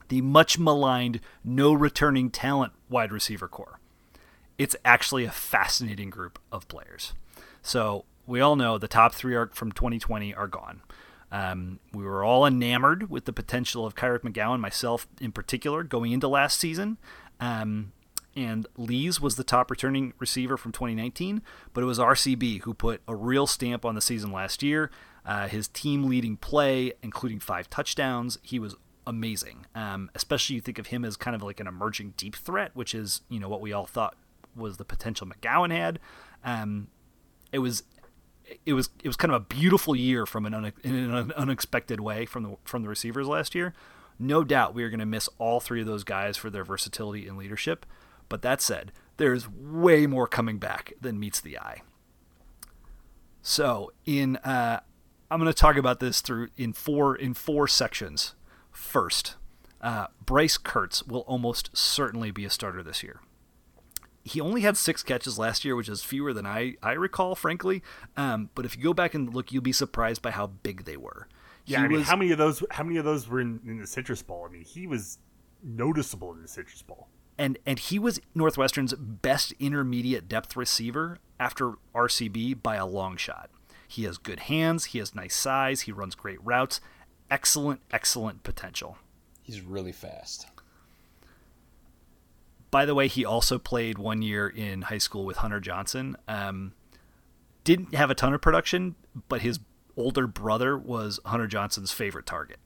The much maligned, no returning talent wide receiver corps. It's actually a fascinating group of players. So we all know the top three are from 2020 are gone. Um, we were all enamored with the potential of Kyric McGowan, myself in particular, going into last season. Um, and Lees was the top returning receiver from 2019, but it was RCB who put a real stamp on the season last year. Uh, his team leading play, including five touchdowns, he was amazing. Um, especially you think of him as kind of like an emerging deep threat, which is you know what we all thought was the potential McGowan had. Um, it was it was it was kind of a beautiful year from an, une- in an unexpected way from the from the receivers last year. No doubt we are going to miss all three of those guys for their versatility and leadership. But that said, there's way more coming back than meets the eye. So in uh, I'm going to talk about this through in four in four sections. First, uh, Bryce Kirtz will almost certainly be a starter this year he only had six catches last year, which is fewer than I, I recall, frankly. Um, but if you go back and look, you'll be surprised by how big they were. Yeah, I mean, was, how many of those? How many of those were in, in the Citrus Bowl? I mean, he was noticeable in the Citrus Bowl. And and he was Northwestern's best intermediate depth receiver after RCB by a long shot. He has good hands. He has nice size. He runs great routes. Excellent, excellent potential. He's really fast. By the way, he also played one year in high school with Hunter Johnson. Um, didn't have a ton of production, but his older brother was Hunter Johnson's favorite target.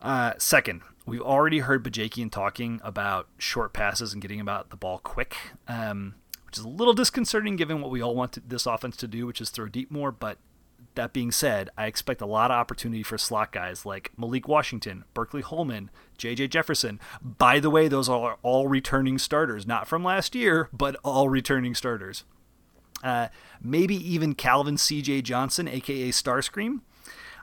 Uh, second, we've already heard Bajakian talking about short passes and getting about the ball quick, um, which is a little disconcerting given what we all want to, this offense to do, which is throw deep more. But that being said, I expect a lot of opportunity for slot guys like Malik Washington, Berkeley Holman, JJ Jefferson. By the way, those are all returning starters, not from last year, but all returning starters. Uh, maybe even Calvin C.J. Johnson, aka Starscream.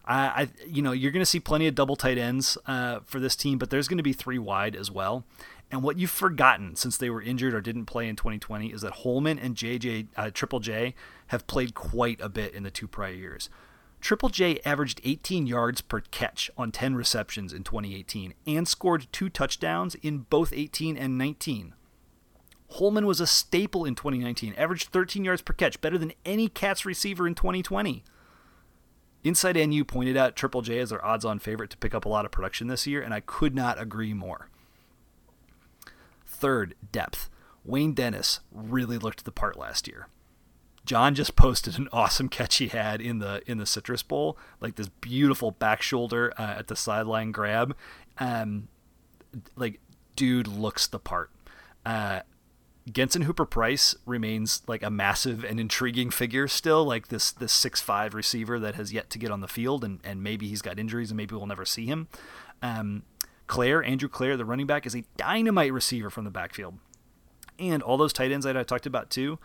Uh, I, you know, you're going to see plenty of double tight ends uh, for this team, but there's going to be three wide as well. And what you've forgotten since they were injured or didn't play in 2020 is that Holman and JJ uh, Triple J have played quite a bit in the two prior years. Triple J averaged 18 yards per catch on 10 receptions in 2018 and scored two touchdowns in both 18 and 19. Holman was a staple in 2019, averaged 13 yards per catch, better than any Cats receiver in 2020. Inside NU pointed out Triple J as their odds on favorite to pick up a lot of production this year, and I could not agree more. Third, depth. Wayne Dennis really looked the part last year. John just posted an awesome catch he had in the in the Citrus Bowl, like this beautiful back shoulder uh, at the sideline grab. Um, like, dude looks the part. Uh, Genson Hooper Price remains like a massive and intriguing figure still, like this this six five receiver that has yet to get on the field, and, and maybe he's got injuries and maybe we'll never see him. Um, Clair, Andrew Clair, the running back, is a dynamite receiver from the backfield. And all those tight ends that I talked about too,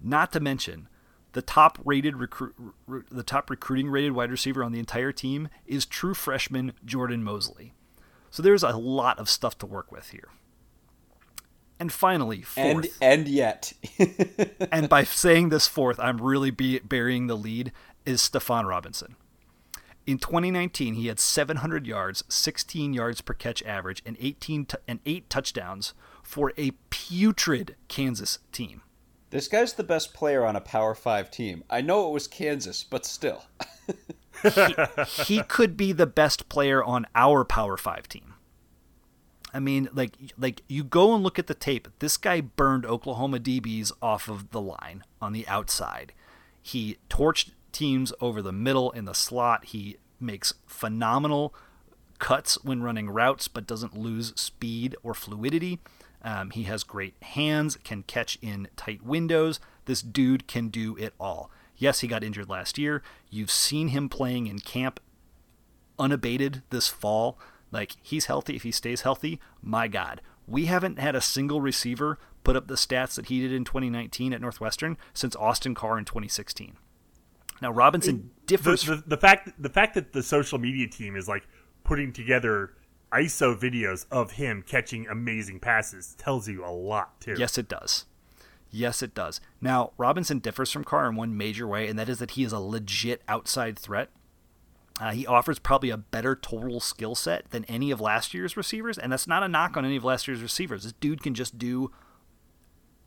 not to mention the top rated recruit the top recruiting rated wide receiver on the entire team is true freshman Jordan Mosley. So there's a lot of stuff to work with here. And finally, fourth. And, and yet. and by saying this fourth, I'm really be, burying the lead, is Stephon Robinson. In 2019, he had 700 yards, 16 yards per catch average, and 18 t- and eight touchdowns for a putrid Kansas team. This guy's the best player on a Power Five team. I know it was Kansas, but still. he, he could be the best player on our Power Five team. I mean, like, like you go and look at the tape. This guy burned Oklahoma DBs off of the line on the outside. He torched teams over the middle in the slot. He makes phenomenal cuts when running routes, but doesn't lose speed or fluidity. Um, he has great hands, can catch in tight windows. This dude can do it all. Yes, he got injured last year. You've seen him playing in camp unabated this fall. Like, he's healthy. If he stays healthy, my God. We haven't had a single receiver put up the stats that he did in 2019 at Northwestern since Austin Carr in 2016. Now Robinson differs. The, the, the, fact the fact that the social media team is like putting together ISO videos of him catching amazing passes tells you a lot too. Yes, it does. Yes, it does. Now Robinson differs from Carr in one major way, and that is that he is a legit outside threat. Uh, he offers probably a better total skill set than any of last year's receivers, and that's not a knock on any of last year's receivers. This dude can just do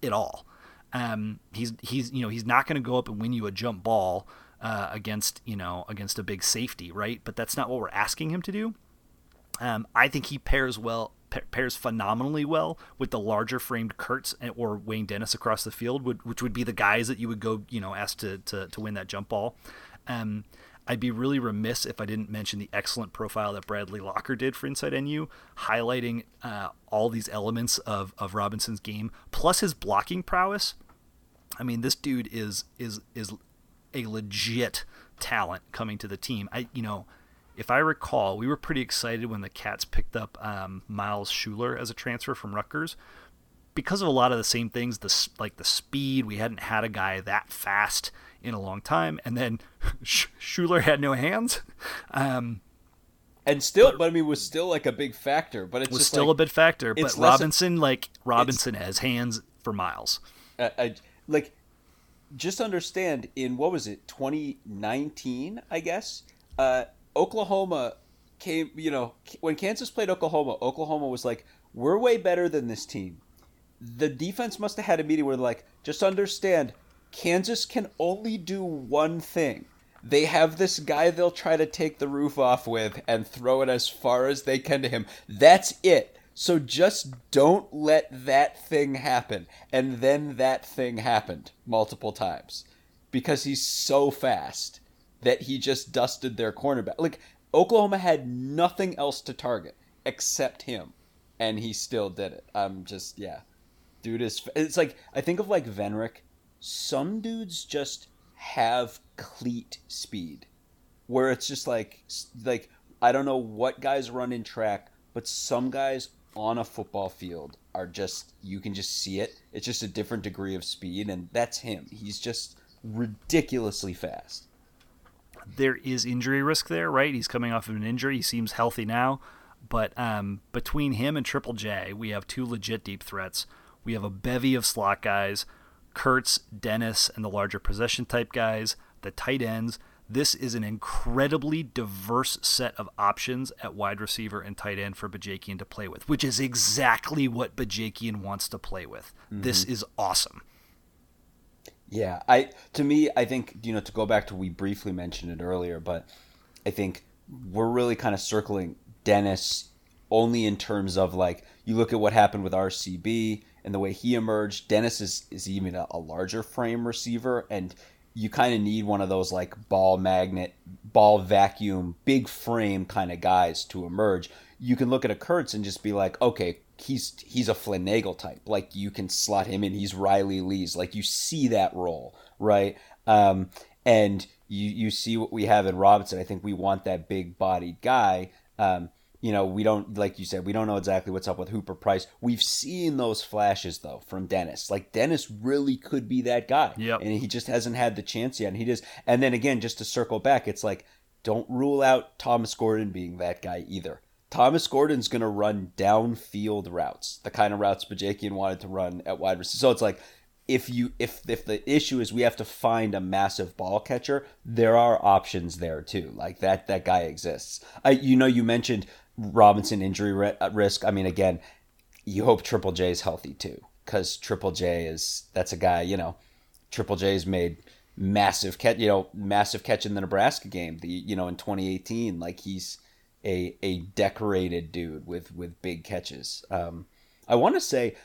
it all. Um, he's he's you know he's not going to go up and win you a jump ball uh, against you know against a big safety, right? But that's not what we're asking him to do. Um, I think he pairs well pairs phenomenally well with the larger framed Kirtz or Wayne Dennis across the field, would which would be the guys that you would go, you know, ask to, to, to win that jump ball. Um, I'd be really remiss if I didn't mention the excellent profile that Bradley Locker did for Inside NU, highlighting uh, all these elements of, of Robinson's game, plus his blocking prowess. I mean, this dude is is is a legit talent coming to the team. I you know if I recall, we were pretty excited when the Cats picked up um, Miles Shuler as a transfer from Rutgers because of a lot of the same things, the like the speed. We hadn't had a guy that fast in a long time, and then Shuler had no hands. Um, and still, but, but, I mean, was still like a big factor. But it was still like, a big factor. But Robinson, like Robinson, has hands for miles. Uh, I, like, just understand in what was it, 2019? I guess. Uh, Oklahoma came, you know, when Kansas played Oklahoma, Oklahoma was like, we're way better than this team. The defense must have had a meeting where, they're like, just understand, Kansas can only do one thing. They have this guy they'll try to take the roof off with and throw it as far as they can to him. That's it. So just don't let that thing happen. And then that thing happened multiple times because he's so fast that he just dusted their cornerback. Like Oklahoma had nothing else to target except him, and he still did it. I'm just yeah, dude is. It's like I think of like Venric. Some dudes just have cleat speed, where it's just like like I don't know what guys run in track, but some guys on a football field are just you can just see it. It's just a different degree of speed, and that's him. He's just ridiculously fast there is injury risk there, right? He's coming off of an injury. He seems healthy now. But um, between him and Triple J, we have two legit deep threats. We have a bevy of slot guys, Kirtz, Dennis, and the larger possession type guys, the tight ends. This is an incredibly diverse set of options at wide receiver and tight end for Bajakian to play with, which is exactly what Bajakian wants to play with. Mm-hmm. This is awesome. Yeah, I to me, I think you know to go back to we briefly mentioned it earlier, but I think we're really kind of circling Dennis only in terms of like you look at what happened with RCB and the way he emerged. Dennis is is even a, a larger frame receiver, and you kind of need one of those like ball magnet, ball vacuum, big frame kind of guys to emerge. You can look at a Kirtz and just be like, okay, he's he's a Flynn Nagel type. Like you can slot him in. He's Riley Lees. Like you see that role, right? Um, and you you see what we have in Robinson. I think we want that big bodied guy. Um, you know, we don't like you said, we don't know exactly what's up with Hooper Price. We've seen those flashes though from Dennis. Like Dennis really could be that guy. Yep. And he just hasn't had the chance yet. And he just and then again, just to circle back, it's like don't rule out Thomas Gordon being that guy either. Thomas Gordon's going to run downfield routes, the kind of routes Bajakian wanted to run at wide receiver. So it's like if you if if the issue is we have to find a massive ball catcher, there are options there too. Like that that guy exists. I you know you mentioned Robinson injury uh, risk. I mean again, you hope Triple J is healthy too cuz Triple J is that's a guy, you know, Triple J's made massive catch, you know, massive catch in the Nebraska game, the you know in 2018 like he's a a decorated dude with with big catches. Um, I want to say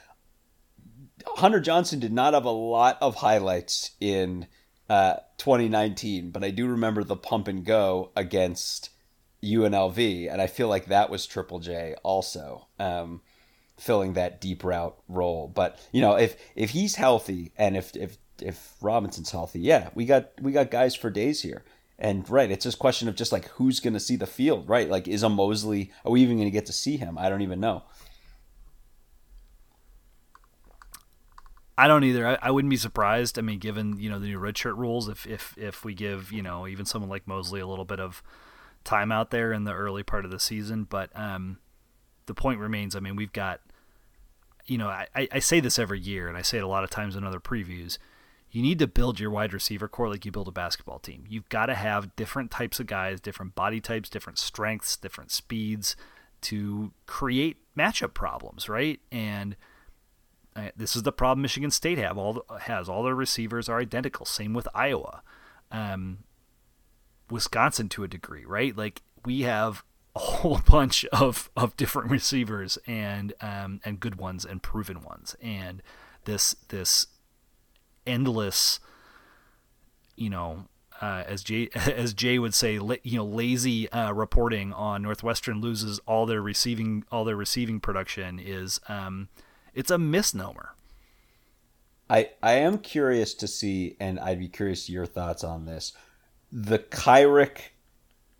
Hunter Johnson did not have a lot of highlights in uh, 2019, but I do remember the pump and go against UNLV, and I feel like that was Triple J also. Um, filling that deep route role. But you know, if if he's healthy and if if if Robinson's healthy, yeah, we got we got guys for days here. And right, it's just a question of just like who's going to see the field, right? Like, is a Mosley? Are we even going to get to see him? I don't even know. I don't either. I, I, wouldn't be surprised. I mean, given you know the new redshirt rules, if if if we give you know even someone like Mosley a little bit of time out there in the early part of the season, but um, the point remains. I mean, we've got you know I, I say this every year, and I say it a lot of times in other previews you need to build your wide receiver corps like you build a basketball team. You've got to have different types of guys, different body types, different strengths, different speeds to create matchup problems, right? And uh, this is the problem Michigan State have all has. All their receivers are identical. Same with Iowa. Um, Wisconsin to a degree, right? Like we have a whole bunch of, of different receivers and um, and good ones and proven ones, and this this endless, you know, uh, as Jay as Jay would say, la- you know, lazy uh, reporting on Northwestern loses all their receiving all their receiving production is um, it's a misnomer. I I am curious to see, and I'd be curious your thoughts on this. The Kyric,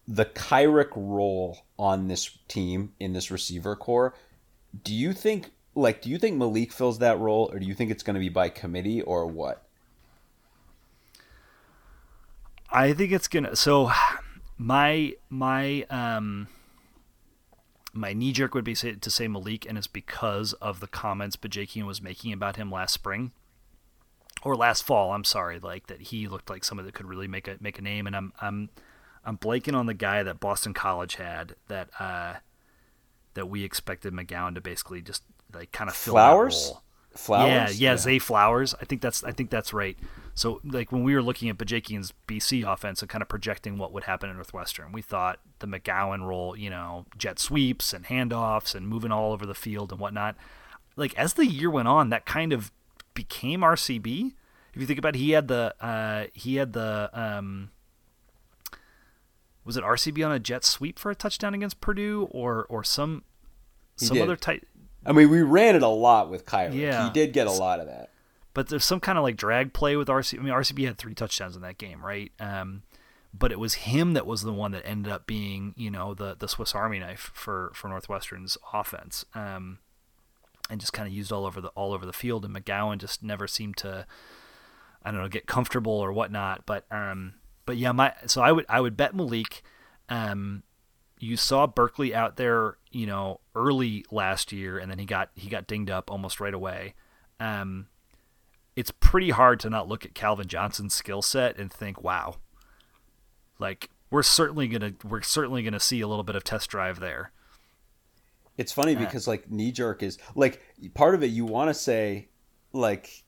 the Kyric role on this team in this receiver corps. Do you think like do you think Malik fills that role, or do you think it's going to be by committee, or what? I think it's gonna. So, my my um my knee jerk would be to say Malik, and it's because of the comments Bajakian was making about him last spring or last fall. I'm sorry, like that he looked like somebody that could really make a make a name, and I'm I'm I'm blanking on the guy that Boston College had that uh that we expected McGowan to basically just like kind of fill Flowers. Flowers. Yeah, yeah, Zay Flowers. I think that's I think that's right. So like when we were looking at Bajakian's BC offense and kind of projecting what would happen in Northwestern, we thought the McGowan role, you know, jet sweeps and handoffs and moving all over the field and whatnot. Like as the year went on, that kind of became RCB. If you think about it, he had the uh, he had the um, was it RCB on a jet sweep for a touchdown against Purdue or or some some did. other type I mean, we ran it a lot with Kyric. Yeah. He did get a lot of that. but there's some kind of like drag play with RCB. I mean, RCB had three touchdowns in that game, right? Um, but it was him that was the one that ended up being, you know, the the Swiss Army knife for for Northwestern's offense, um, and just kind of used all over the all over the field. And McGowan just never seemed to, I don't know, get comfortable or whatnot. But um, but yeah, my so I would I would bet Malik. Um, you saw Berkeley out there, you know, early last year, and then he got he got dinged up almost right away. Um, it's pretty hard to not look at Calvin Johnson's skill set and think, wow, like we're certainly gonna we're certainly gonna see a little bit of test drive there. It's funny because like knee jerk is like part of it. You want to say like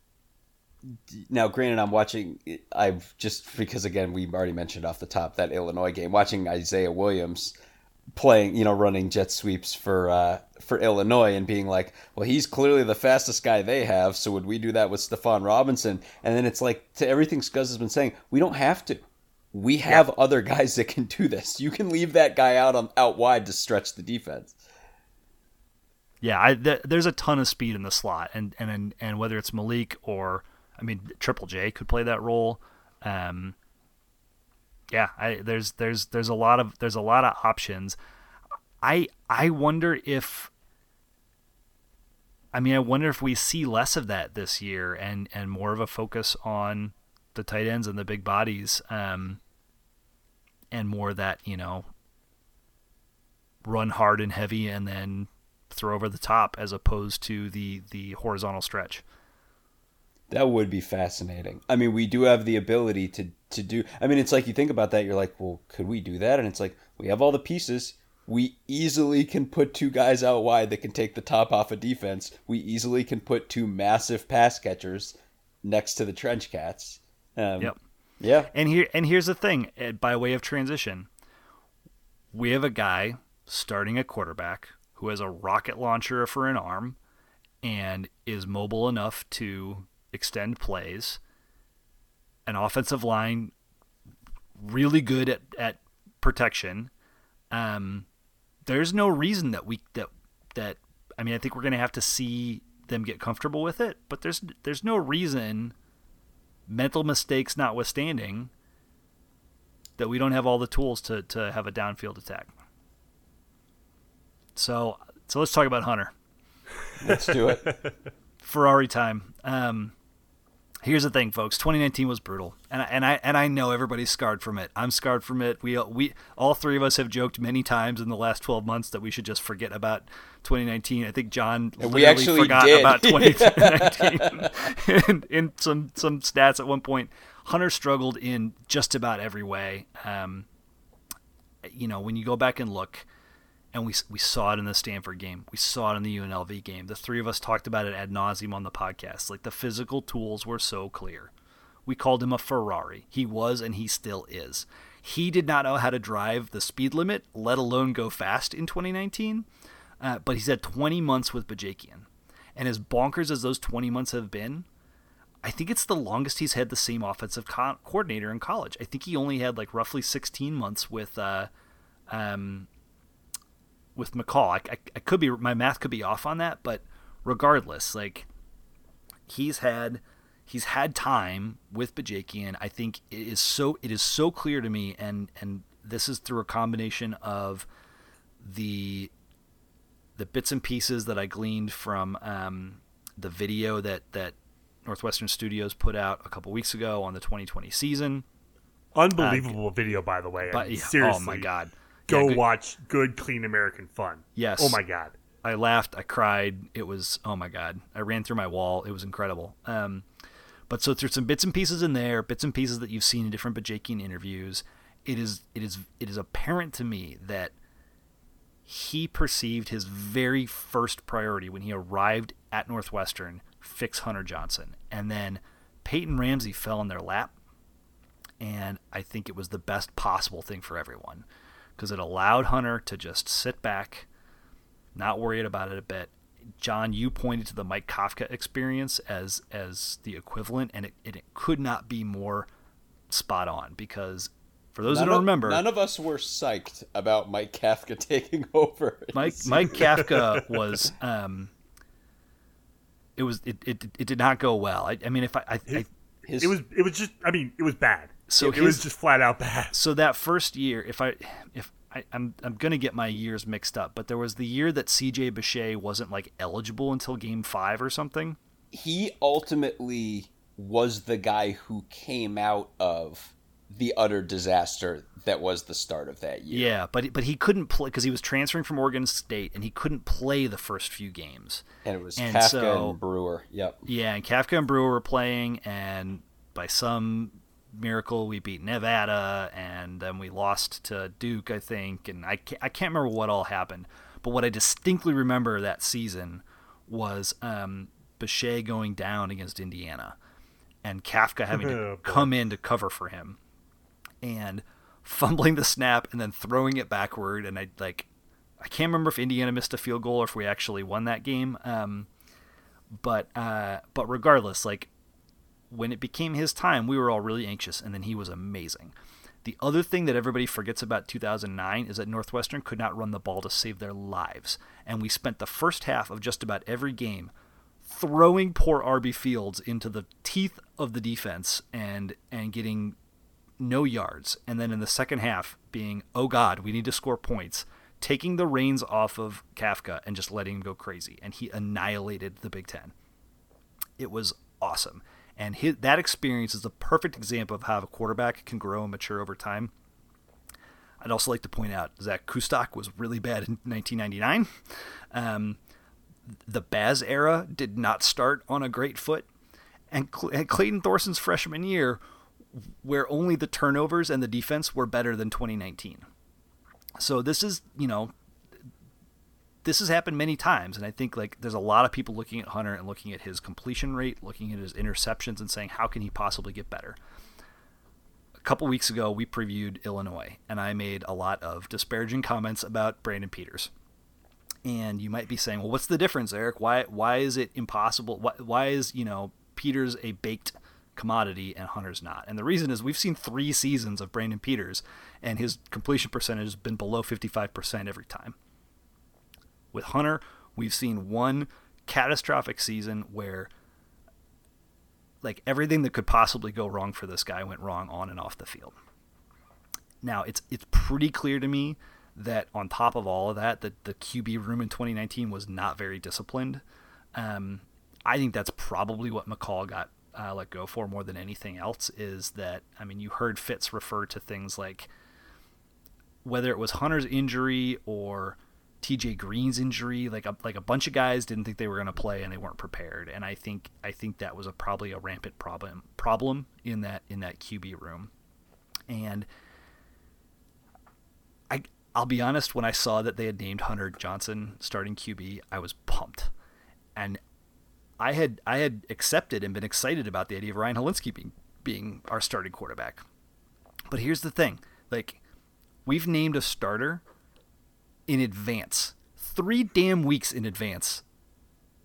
now. Granted, I'm watching. I've just because again we already mentioned off the top that Illinois game. Watching Isaiah Williams playing, you know, running jet sweeps for uh, for Illinois and being like, well, he's clearly the fastest guy they have. So would we do that with Stephon Robinson? And then it's like to everything Scuzz has been saying, we don't have to. We have other guys that can do this. You can leave that guy out on out wide to stretch the defense. Yeah, I, th- there's a ton of speed in the slot, and and and whether it's Malik or I mean Triple J could play that role. Um, yeah, I, there's there's there's a lot of there's a lot of options. I I wonder if I mean I wonder if we see less of that this year and and more of a focus on the tight ends and the big bodies, um, and more that you know run hard and heavy and then throw over the top as opposed to the the horizontal stretch. That would be fascinating. I mean, we do have the ability to to do. I mean, it's like you think about that, you're like, well, could we do that? And it's like we have all the pieces. We easily can put two guys out wide that can take the top off a defense. We easily can put two massive pass catchers next to the trench cats. Um, Yep. Yeah. And here and here's the thing, eh, by way of transition, we have a guy starting a quarterback who has a rocket launcher for an arm and is mobile enough to extend plays. An offensive line really good at, at protection. Um, there's no reason that we that that I mean I think we're gonna have to see them get comfortable with it, but there's there's no reason mental mistakes notwithstanding, that we don't have all the tools to, to have a downfield attack. So so let's talk about Hunter. Let's do it. Ferrari time. Um, here's the thing, folks. 2019 was brutal, and I, and I and I know everybody's scarred from it. I'm scarred from it. We we all three of us have joked many times in the last 12 months that we should just forget about 2019. I think John And literally we actually forgot did. about 2019 in, in some some stats at one point. Hunter struggled in just about every way. Um, you know, when you go back and look, and we we saw it in the Stanford game, we saw it in the UNLV game. The three of us talked about it ad nauseum on the podcast. Like the physical tools were so clear. We called him a Ferrari. He was, and he still is. He did not know how to drive the speed limit, let alone go fast in 2019. Uh, but he's had 20 months with Bajakian. And as bonkers as those 20 months have been, I think it's the longest he's had the same offensive co- coordinator in college. I think he only had like roughly 16 months with uh, um, with McCall. I, I, I could be my math could be off on that, but regardless, like he's had he's had time with Bajakian. I think it is so it is so clear to me, and and this is through a combination of the the bits and pieces that I gleaned from um, the video that that Northwestern Studios put out a couple weeks ago on the 2020 season. Unbelievable uh, video, by the way. But, I mean, seriously, oh my god, go yeah, watch good, clean American fun. Yes. Oh my god. I laughed. I cried. It was oh my god. I ran through my wall. It was incredible. Um, but so through some bits and pieces in there, bits and pieces that you've seen in different Bajakian interviews, it is it is it is apparent to me that he perceived his very first priority when he arrived at Northwestern fix Hunter Johnson, and then Peyton Ramsey fell in their lap, and I think it was the best possible thing for everyone because it allowed Hunter to just sit back not worried about it a bit. John, you pointed to the Mike Kafka experience as as the equivalent, and it, it, could not be more spot on because for those none who don't of, remember, none of us were psyched about Mike Kafka taking over. Mike Mike Kafka was um, it was it, it, it did not go well. I, I mean, if I, I, his, I his, it was it was just I mean it was bad. So it, his, it was just flat out bad. So that first year, if I if I, am I'm, I'm gonna get my years mixed up, but there was the year that CJ Bacher wasn't like eligible until Game Five or something. He ultimately was the guy who came out of the utter disaster that was the start of that year. Yeah, but but he couldn't play because he was transferring from Oregon State and he couldn't play the first few games. And it was and Kafka so, and Brewer. Yep. Yeah, and Kafka and Brewer were playing, and by some miracle we beat Nevada and then we lost to Duke I think and I can't, I can't remember what all happened. But what I distinctly remember that season was um, Bacher going down against Indiana and Kafka having to oh, come in to cover for him and fumbling the snap and then throwing it backward. And I like I can't remember if Indiana missed a field goal or if we actually won that game um, but uh, but regardless like when it became his time, we were all really anxious, and then he was amazing. The other thing that everybody forgets about 2009 is that Northwestern could not run the ball to save their lives, and we spent the first half of just about every game throwing poor Arby Fields into the teeth of the defense and and getting no yards, and then in the second half being, oh God, we need to score points, taking the reins off of Kafka and just letting him go crazy, and he annihilated the Big Ten. It was awesome. And his, that experience is the perfect example of how a quarterback can grow and mature over time. I'd also like to point out Zak Kustok was really bad in 1999. Um, the Baz era did not start on a great foot. And, Cl- and Clayton Thorson's freshman year, where only the turnovers and the defense were better than 2019. So this is, you know, this has happened many times, and I think like there's a lot of people looking at Hunter and looking at his completion rate, looking at his interceptions, and saying how can he possibly get better. A couple weeks ago, we previewed Illinois, and I made a lot of disparaging comments about Brandon Peters. And you might be saying, well, what's the difference, Eric? Why why is it impossible? Why, why is you know Peters a baked commodity and Hunter's not? And the reason is we've seen three seasons of Brandon Peters, and his completion percentage has been below 55% every time. With Hunter, we've seen one catastrophic season where like everything that could possibly go wrong for this guy went wrong on and off the field. Now, it's it's pretty clear to me that on top of all of that, that the QB room in 2019 was not very disciplined. Um, I think that's probably what McCall got uh, let go for more than anything else. Is that I mean, you heard Fitz refer to things like whether it was Hunter's injury or TJ Green's injury, like a like a bunch of guys didn't think they were going to play and they weren't prepared, and I think I think that was a probably a rampant problem problem in that in that QB room, and I I'll be honest when I saw that they had named Hunter Johnson starting QB, I was pumped, and I had I had accepted and been excited about the idea of Ryan Hilinski being being our starting quarterback, but here's the thing like we've named a starter in advance, three damn weeks in advance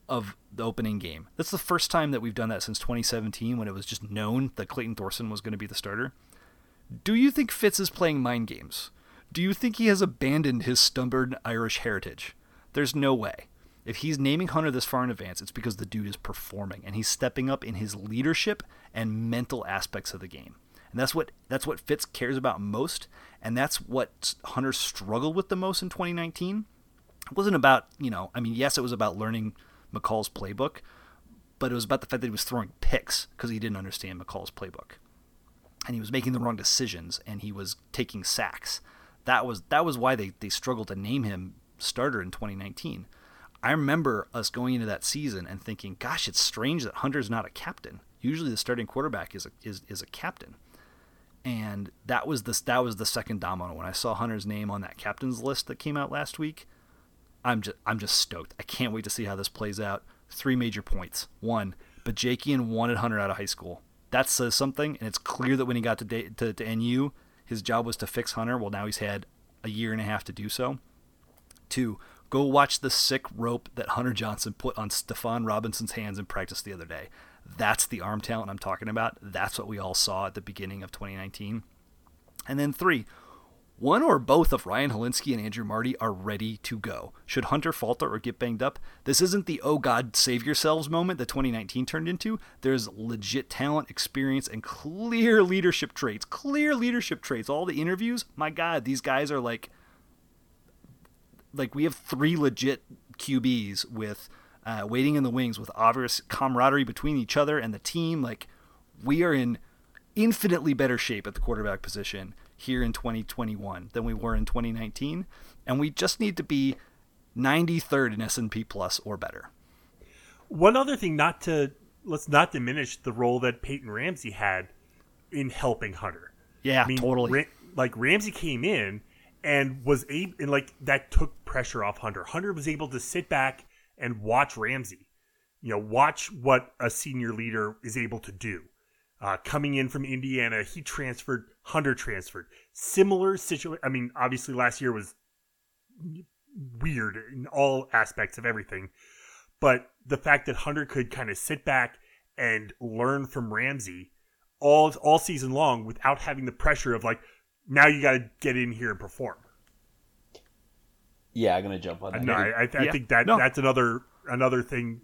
of the opening game. That's the first time that we've done that since 2017 when it was just known that Clayton Thorson was going to be the starter. Do you think Fitz is playing mind games? Do you think he has abandoned his stubborn Irish heritage? There's no way. If he's naming Hunter this far in advance, it's because the dude is performing and he's stepping up in his leadership and mental aspects of the game. And that's what that's what Fitz cares about most, and that's what Hunter struggled with the most in 2019. It wasn't about, you know, I mean, yes, it was about learning McCall's playbook, but it was about the fact that he was throwing picks because he didn't understand McCall's playbook. And he was making the wrong decisions and he was taking sacks. That was that was why they, they struggled to name him starter in 2019. I remember us going into that season and thinking, gosh, it's strange that Hunter's not a captain. Usually the starting quarterback is a, is, is a captain. And that was the that was the second domino when I saw Hunter's name on that captain's list that came out last week. I'm just I'm just stoked. I can't wait to see how this plays out. Three major points. One, Bajakian wanted Hunter out of high school. That says something, and it's clear that when he got to, to, to NU, his job was to fix Hunter. Well, now he's had a year and a half to do so. Two, go watch the sick rope that Hunter Johnson put on Stephon Robinson's hands in practice the other day. That's the arm talent I'm talking about. That's what we all saw at the beginning of 2019. And then three, one or both of Ryan Hilinski and Andrew Marty are ready to go. Should Hunter falter or get banged up, this isn't the oh god save yourselves moment that 2019 turned into. There's legit talent, experience, and clear leadership traits. Clear leadership traits. All the interviews, my god, these guys are like like we have three legit QBs with uh, waiting in the wings with obvious camaraderie between each other and the team. Like we are in infinitely better shape at the quarterback position here in 2021 than we were in 2019, and we just need to be 93rd in S&P Plus or better. One other thing, not to let's not diminish the role that Peyton Ramsey had in helping Hunter. Yeah, I mean, totally. Ra- like Ramsey came in and was able, and like that took pressure off Hunter. Hunter was able to sit back and watch Ramsey. You know, watch what a senior leader is able to do. Uh, coming in from Indiana, he transferred. Hunter transferred. Similar situation. I mean, obviously last year was weird in all aspects of everything, but the fact that Hunter could kind of sit back and learn from Ramsey all all season long without having the pressure of like now you got to get in here and perform. Yeah, I'm gonna jump on that. No, I, I, I yeah. think that no. that's another another thing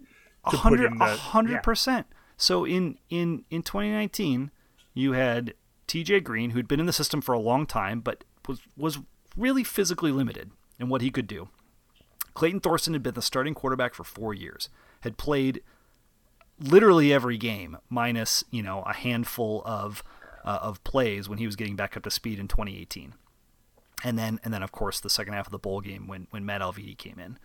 to 100, put in the hundred percent. So in in in 2019, you had T.J. Green, who'd been in the system for a long time, but was was really physically limited in what he could do. Clayton Thorson had been the starting quarterback for four years, had played literally every game, minus you know a handful of uh, of plays when he was getting back up to speed in 2018, and then and then of course the second half of the bowl game when when Matt Alviti came in,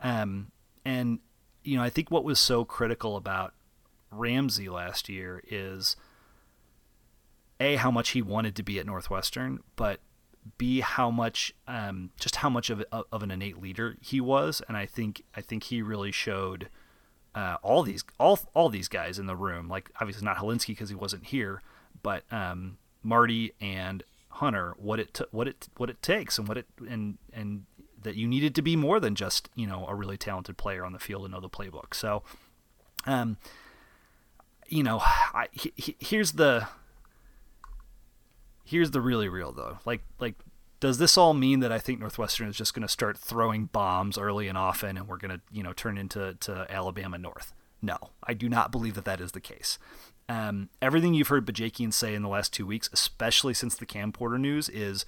um, and you know I think what was so critical about Ramsey last year is a how much he wanted to be at Northwestern, but b how much um, just how much of of an innate leader he was, and I think I think he really showed uh, all these all all these guys in the room. Like obviously not Hilinski because he wasn't here, but um, Marty and Hunter what it t- what it what it takes and what it and and that you needed to be more than just you know a really talented player on the field and know the playbook. So. Um, you know, I, he, here's the here's the really real though. Like like does this all mean that I think Northwestern is just going to start throwing bombs early and often and we're going to, you know, turn into to Alabama North? No, I do not believe that that is the case. Um, everything you've heard Bajakian say in the last two weeks, especially since the Cam Porter news, is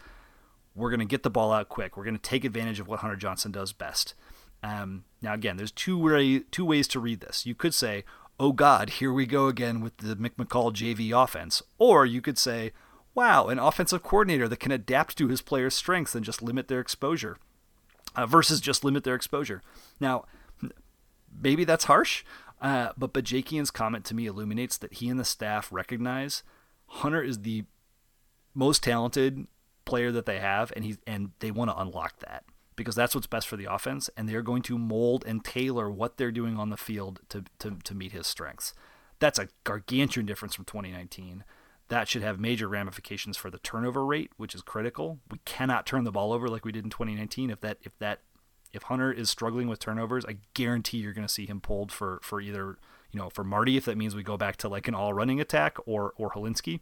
we're going to get the ball out quick. We're going to take advantage of what Hunter Johnson does best. Um, now, again, there's two way, two ways to read this. You could say, oh God, here we go again with the McMcCall JV offense. Or you could say, wow, an offensive coordinator that can adapt to his players' strengths and just limit their exposure uh, versus just limit their exposure. Now, maybe that's harsh, uh, but Bajakian's comment to me illuminates that he and the staff recognize Hunter is the most talented player that they have, and he and they want to unlock that because that's what's best for the offense, and they're going to mold and tailor what they're doing on the field to, to, to meet his strengths. That's a gargantuan difference from 2019. that should have major ramifications for the turnover rate, which is critical. We cannot turn the ball over like we did in 2019. If that if that if Hunter is struggling with turnovers, I guarantee you're going to see him pulled for for either you know for Marty if that means we go back to like an all running attack or or Hilinski.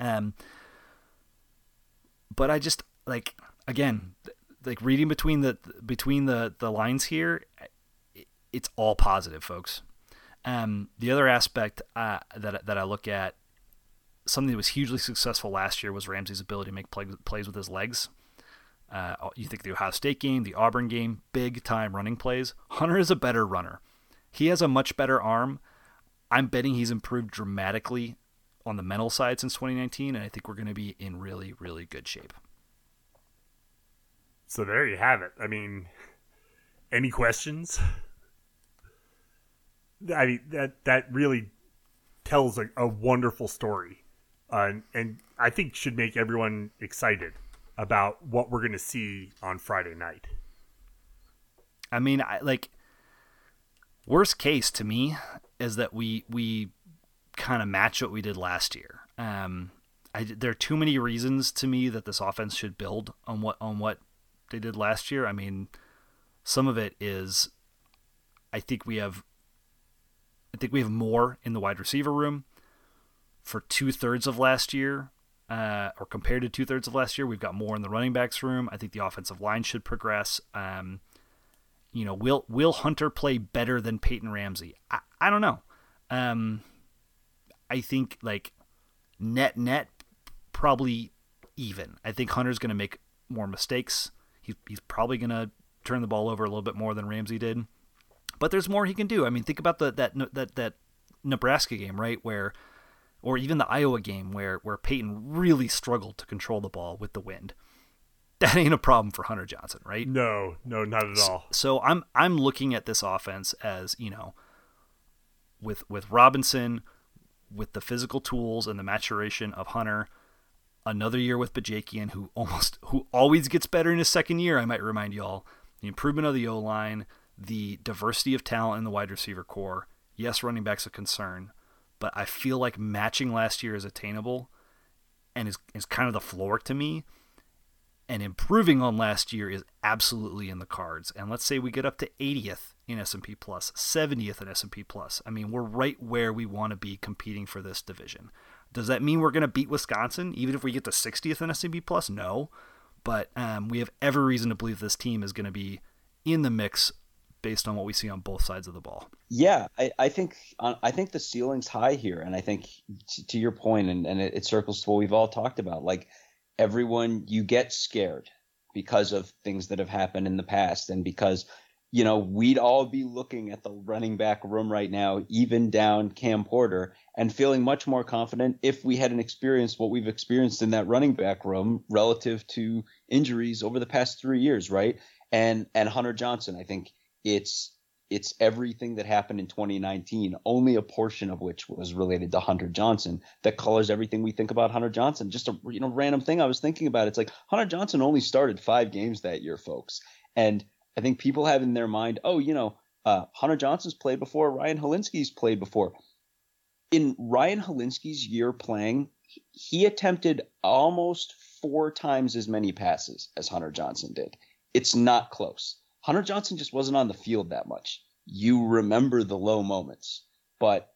Um, but I just like again like reading between the between the the lines here, it's all positive, folks. Um, the other aspect uh, that that I look at, something that was hugely successful last year was Ramsey's ability to make play, plays with his legs. Uh, you think the Ohio State game, the Auburn game, big time running plays. Hunter is a better runner. He has a much better arm. I'm betting he's improved dramatically on the mental side since 2019, and I think we're going to be in really, really good shape. So there you have it. I mean, any questions? I mean that that really tells a, a wonderful story, uh, and, and I think should make everyone excited about what we're going to see on Friday night. I mean, I, like worst case to me is that we we kind of match what we did last year. Um, I, there are too many reasons to me that this offense should build on what on what they did last year. I mean, some of it is, I think we have, I think we have more in the wide receiver room for two thirds of last year uh, or compared to two thirds of last year, we've got more in the running backs room. I think the offensive line should progress. Um, you know, will will Hunter play better than Peyton Ramsey? I, I don't know. Um, I think like net net probably even. I think Hunter's going to make more mistakes. He, he's probably going to turn the ball over a little bit more than Ramsey did. But there's more he can do. I mean, think about the that that that Nebraska game, right, where or even the Iowa game where where Peyton really struggled to control the ball with the wind. That ain't a problem for Hunter Johnson, right? No, no, not at all. So, so I'm I'm looking at this offense as, you know, with with Robinson, with the physical tools and the maturation of Hunter, another year with Bajakian, who almost who always gets better in his second year, I might remind y'all. The improvement of the O line, the diversity of talent in the wide receiver corps. Yes, running back's a concern, but I feel like matching last year is attainable and is, is kind of the floor to me. And improving on last year is absolutely in the cards. And let's say we get up to 80th in S&P Plus, 70th in S&P Plus. I mean, we're right where we want to be competing for this division. Does that mean we're going to beat Wisconsin even if we get to 60th in S&P Plus? No, but um, we have every reason to believe this team is going to be in the mix based on what we see on both sides of the ball. Yeah, I, I think uh, I think the ceiling's high here, and I think to, to your point, and, and it, it circles to what we've all talked about. Like everyone, you get scared because of things that have happened in the past, and because you know we'd all be looking at the running back room right now, even down Cam Porter, and feeling much more confident if we hadn't experienced what we've experienced in that running back room relative to injuries over the past three years, right? And and Hunter Johnson, I think it's it's everything that happened in 2019, only a portion of which was related to Hunter Johnson that colors everything we think about Hunter Johnson. Just a you know random thing I was thinking about. It's like Hunter Johnson only started five games that year, folks, and I think people have in their mind, oh, you know, uh, Hunter Johnson's played before, Ryan Hilinski's played before. In Ryan Hilinski's year playing, he attempted almost four times as many passes as Hunter Johnson did. It's not close. Hunter Johnson just wasn't on the field that much. You remember the low moments, but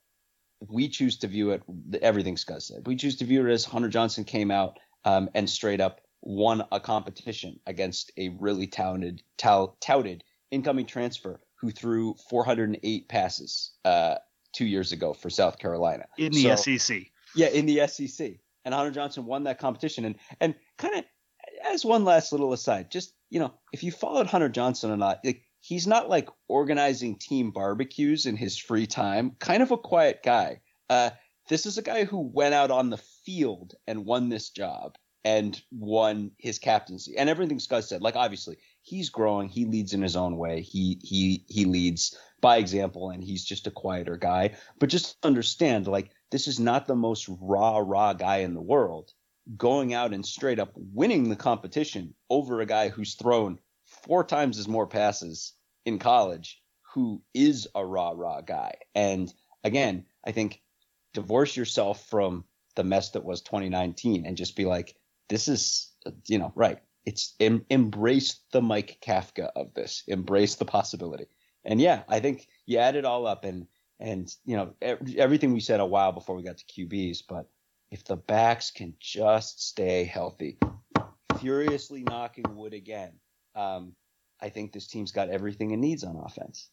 we choose to view it. Everything Scuzz said. We choose to view it as Hunter Johnson came out um, and straight up won a competition against a really talented, tout, touted incoming transfer who threw 408 passes uh, two years ago for South Carolina in the so, SEC. Yeah, in the SEC, and Hunter Johnson won that competition. And and kind of as one last little aside, just you know, if you followed Hunter Johnson or not, like he's not like organizing team barbecues in his free time. Kind of a quiet guy. Uh, this is a guy who went out on the field and won this job and won his captaincy and everything Scott said. Like obviously he's growing. He leads in his own way. He he he leads by example, and he's just a quieter guy. But just understand, like this is not the most raw raw guy in the world going out and straight up winning the competition over a guy who's thrown four times as more passes in college, who is a rah rah guy. And again, I think divorce yourself from the mess that was 2019 and just be like, this is, you know, right. It's em- embrace the Mike Kafka of this, embrace the possibility. And yeah, I think you add it all up and, and, you know, everything we said a while before we got to QBs, but if the backs can just stay healthy, furiously knocking wood again, um, I think this team's got everything it needs on offense.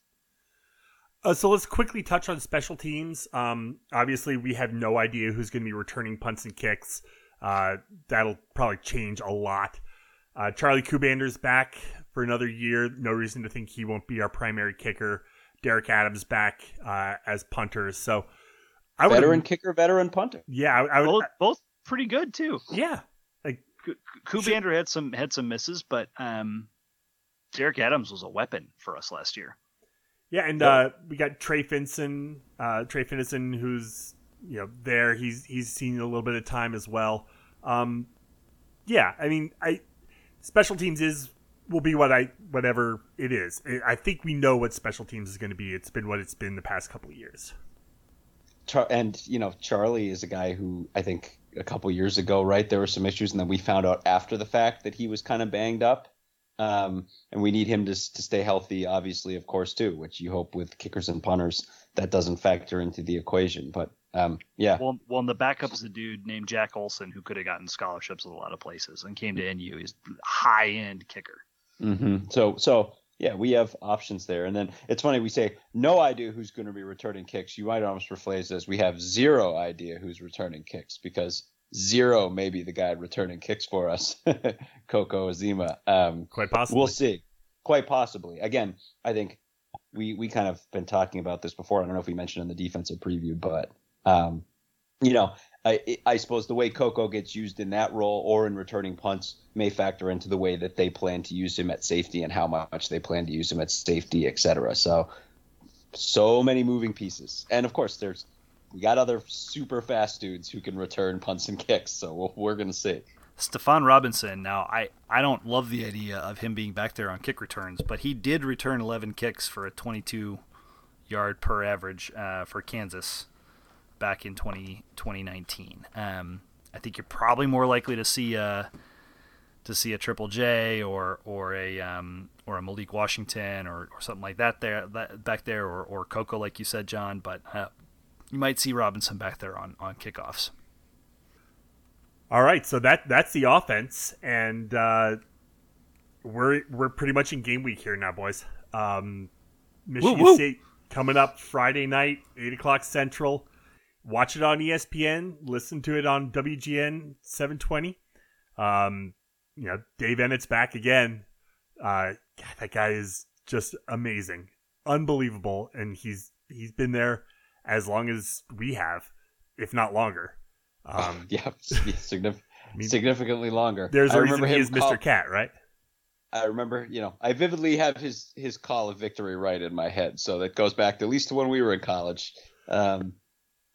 Uh, so let's quickly touch on special teams. Um, obviously, we have no idea who's going to be returning punts and kicks. Uh, that'll probably change a lot. Uh, Charlie Kuhbander's back for another year. No reason to think he won't be our primary kicker. Derek Adams back uh, as punters. So, I veteran kicker, veteran punter. Yeah, I, I would, both, both pretty good too. Yeah, like Kuhbander had some had some misses, but um, Derek Adams was a weapon for us last year. Yeah, and uh, we got Trey Finson, uh, Trey Finson, who's you know there. He's he's seen a little bit of time as well. Um, yeah, I mean, I special teams is will be what I whatever it is. I think we know what special teams is going to be. It's been what it's been the past couple of years. And you know, Charlie is a guy who I think a couple years ago, right? There were some issues, and then we found out after the fact that he was kind of banged up. Um, and we need him to, to stay healthy, obviously, of course, too, which you hope with kickers and punters that doesn't factor into the equation. But um, yeah. Well, well, and the backup is a dude named Jack Olson who could have gotten scholarships at a lot of places and came to NU. He's high end kicker. Mm-hmm. So, so yeah, we have options there. And then it's funny we say no idea who's going to be returning kicks. You might almost rephrase this: we have zero idea who's returning kicks because zero may be the guy returning kicks for us, Coco Azema. Um, Quite possibly. We'll see. Quite possibly. Again, I think we we kind of been talking about this before. I don't know if we mentioned in the defensive preview, but um, you know, I, I suppose the way Coco gets used in that role or in returning punts may factor into the way that they plan to use him at safety and how much they plan to use him at safety, et cetera. So, so many moving pieces, and of course, there's we got other super fast dudes who can return punts and kicks, so we're going to see. Stephon Robinson. Now, I, I don't love the idea of him being back there on kick returns, but he did return 11 kicks for a 22 yard per average uh, for Kansas back in 20, 2019. Um, I think you're probably more likely to see a to see a Triple J or or a um, or a Malik Washington or, or something like that there that, back there or, or Coco like you said, John. But uh, you might see Robinson back there on on kickoffs. All right, so that that's the offense, and uh, we're we're pretty much in game week here now, boys. Um, Michigan woo, woo. State coming up Friday night, eight o'clock Central. Watch it on ESPN. Listen to it on WGN 720. Um, you know, Dave Eanet back again. Uh, God, that guy is just amazing, unbelievable, and he's he's been there as long as we have, if not longer. Um, yeah, signif- I mean, significantly longer. There's a reason he is Mr. Call- Cat, right? I remember, you know, I vividly have his his call of victory right in my head, so that goes back to at least to when we were in college. Um,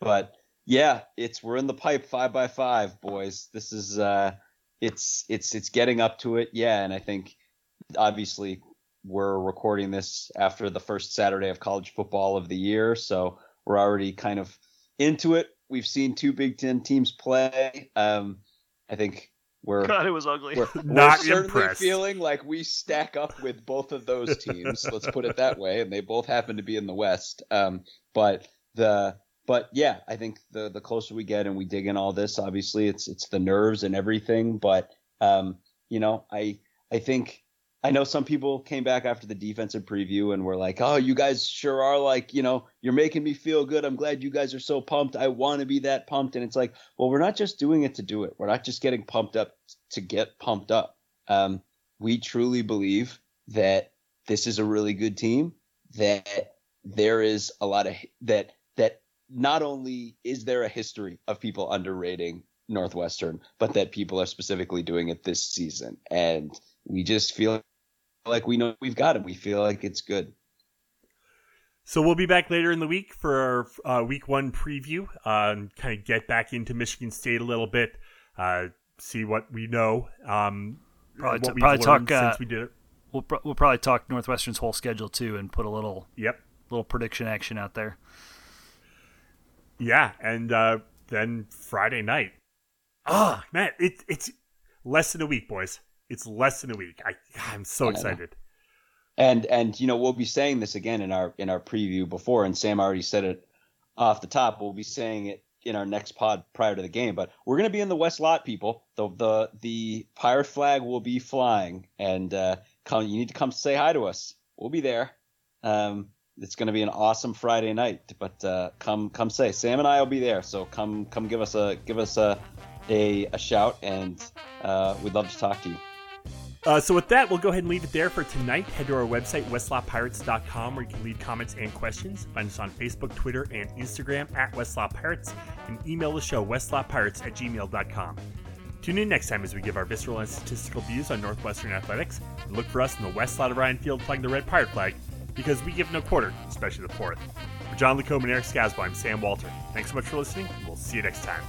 but yeah, it's we're in the pipe five by five, boys. This is uh, it's it's it's getting up to it, yeah. And I think obviously we're recording this after the first Saturday of college football of the year, so we're already kind of into it. We've seen two Big Ten teams play. Um, I think we're God, it was ugly. We're, Not we're certainly impressed. feeling like we stack up with both of those teams. let's put it that way, and they both happen to be in the West. Um, but the but yeah, I think the the closer we get and we dig in all this, obviously it's it's the nerves and everything. But um, you know, I I think I know some people came back after the defensive preview and were like, "Oh, you guys sure are like, you know, you're making me feel good. I'm glad you guys are so pumped. I want to be that pumped." And it's like, well, we're not just doing it to do it. We're not just getting pumped up to get pumped up. Um, we truly believe that this is a really good team. That there is a lot of that that not only is there a history of people underrating Northwestern, but that people are specifically doing it this season, and we just feel like we know we've got it. We feel like it's good. So we'll be back later in the week for our uh, week one preview. Um, kind of get back into Michigan State a little bit, uh, see what we know. Um, probably, t- probably talk uh, since we did it. We'll, pr- we'll probably talk Northwestern's whole schedule too, and put a little yep little prediction action out there. Yeah, and uh, then Friday night. Oh man, it, it's less than a week, boys. It's less than a week. I I'm so excited. And and you know we'll be saying this again in our in our preview before, and Sam already said it off the top. We'll be saying it in our next pod prior to the game, but we're gonna be in the West Lot, people. The the the pirate flag will be flying, and uh, come you need to come say hi to us. We'll be there. Um, it's going to be an awesome Friday night, but uh, come come say Sam and I will be there. So come come give us a give us a a, a shout, and uh, we'd love to talk to you. Uh, so with that, we'll go ahead and leave it there for tonight. Head to our website, westlotpirates.com, where you can leave comments and questions. Find us on Facebook, Twitter, and Instagram at westlotpirates, and email the show, westlotpirates at gmail.com. Tune in next time as we give our visceral and statistical views on Northwestern athletics, and look for us in the west lot of Ryan Field flying the red pirate flag, because we give no quarter, especially the fourth. For John Lacombe and Eric Scasbo, I'm Sam Walter. Thanks so much for listening, we'll see you next time.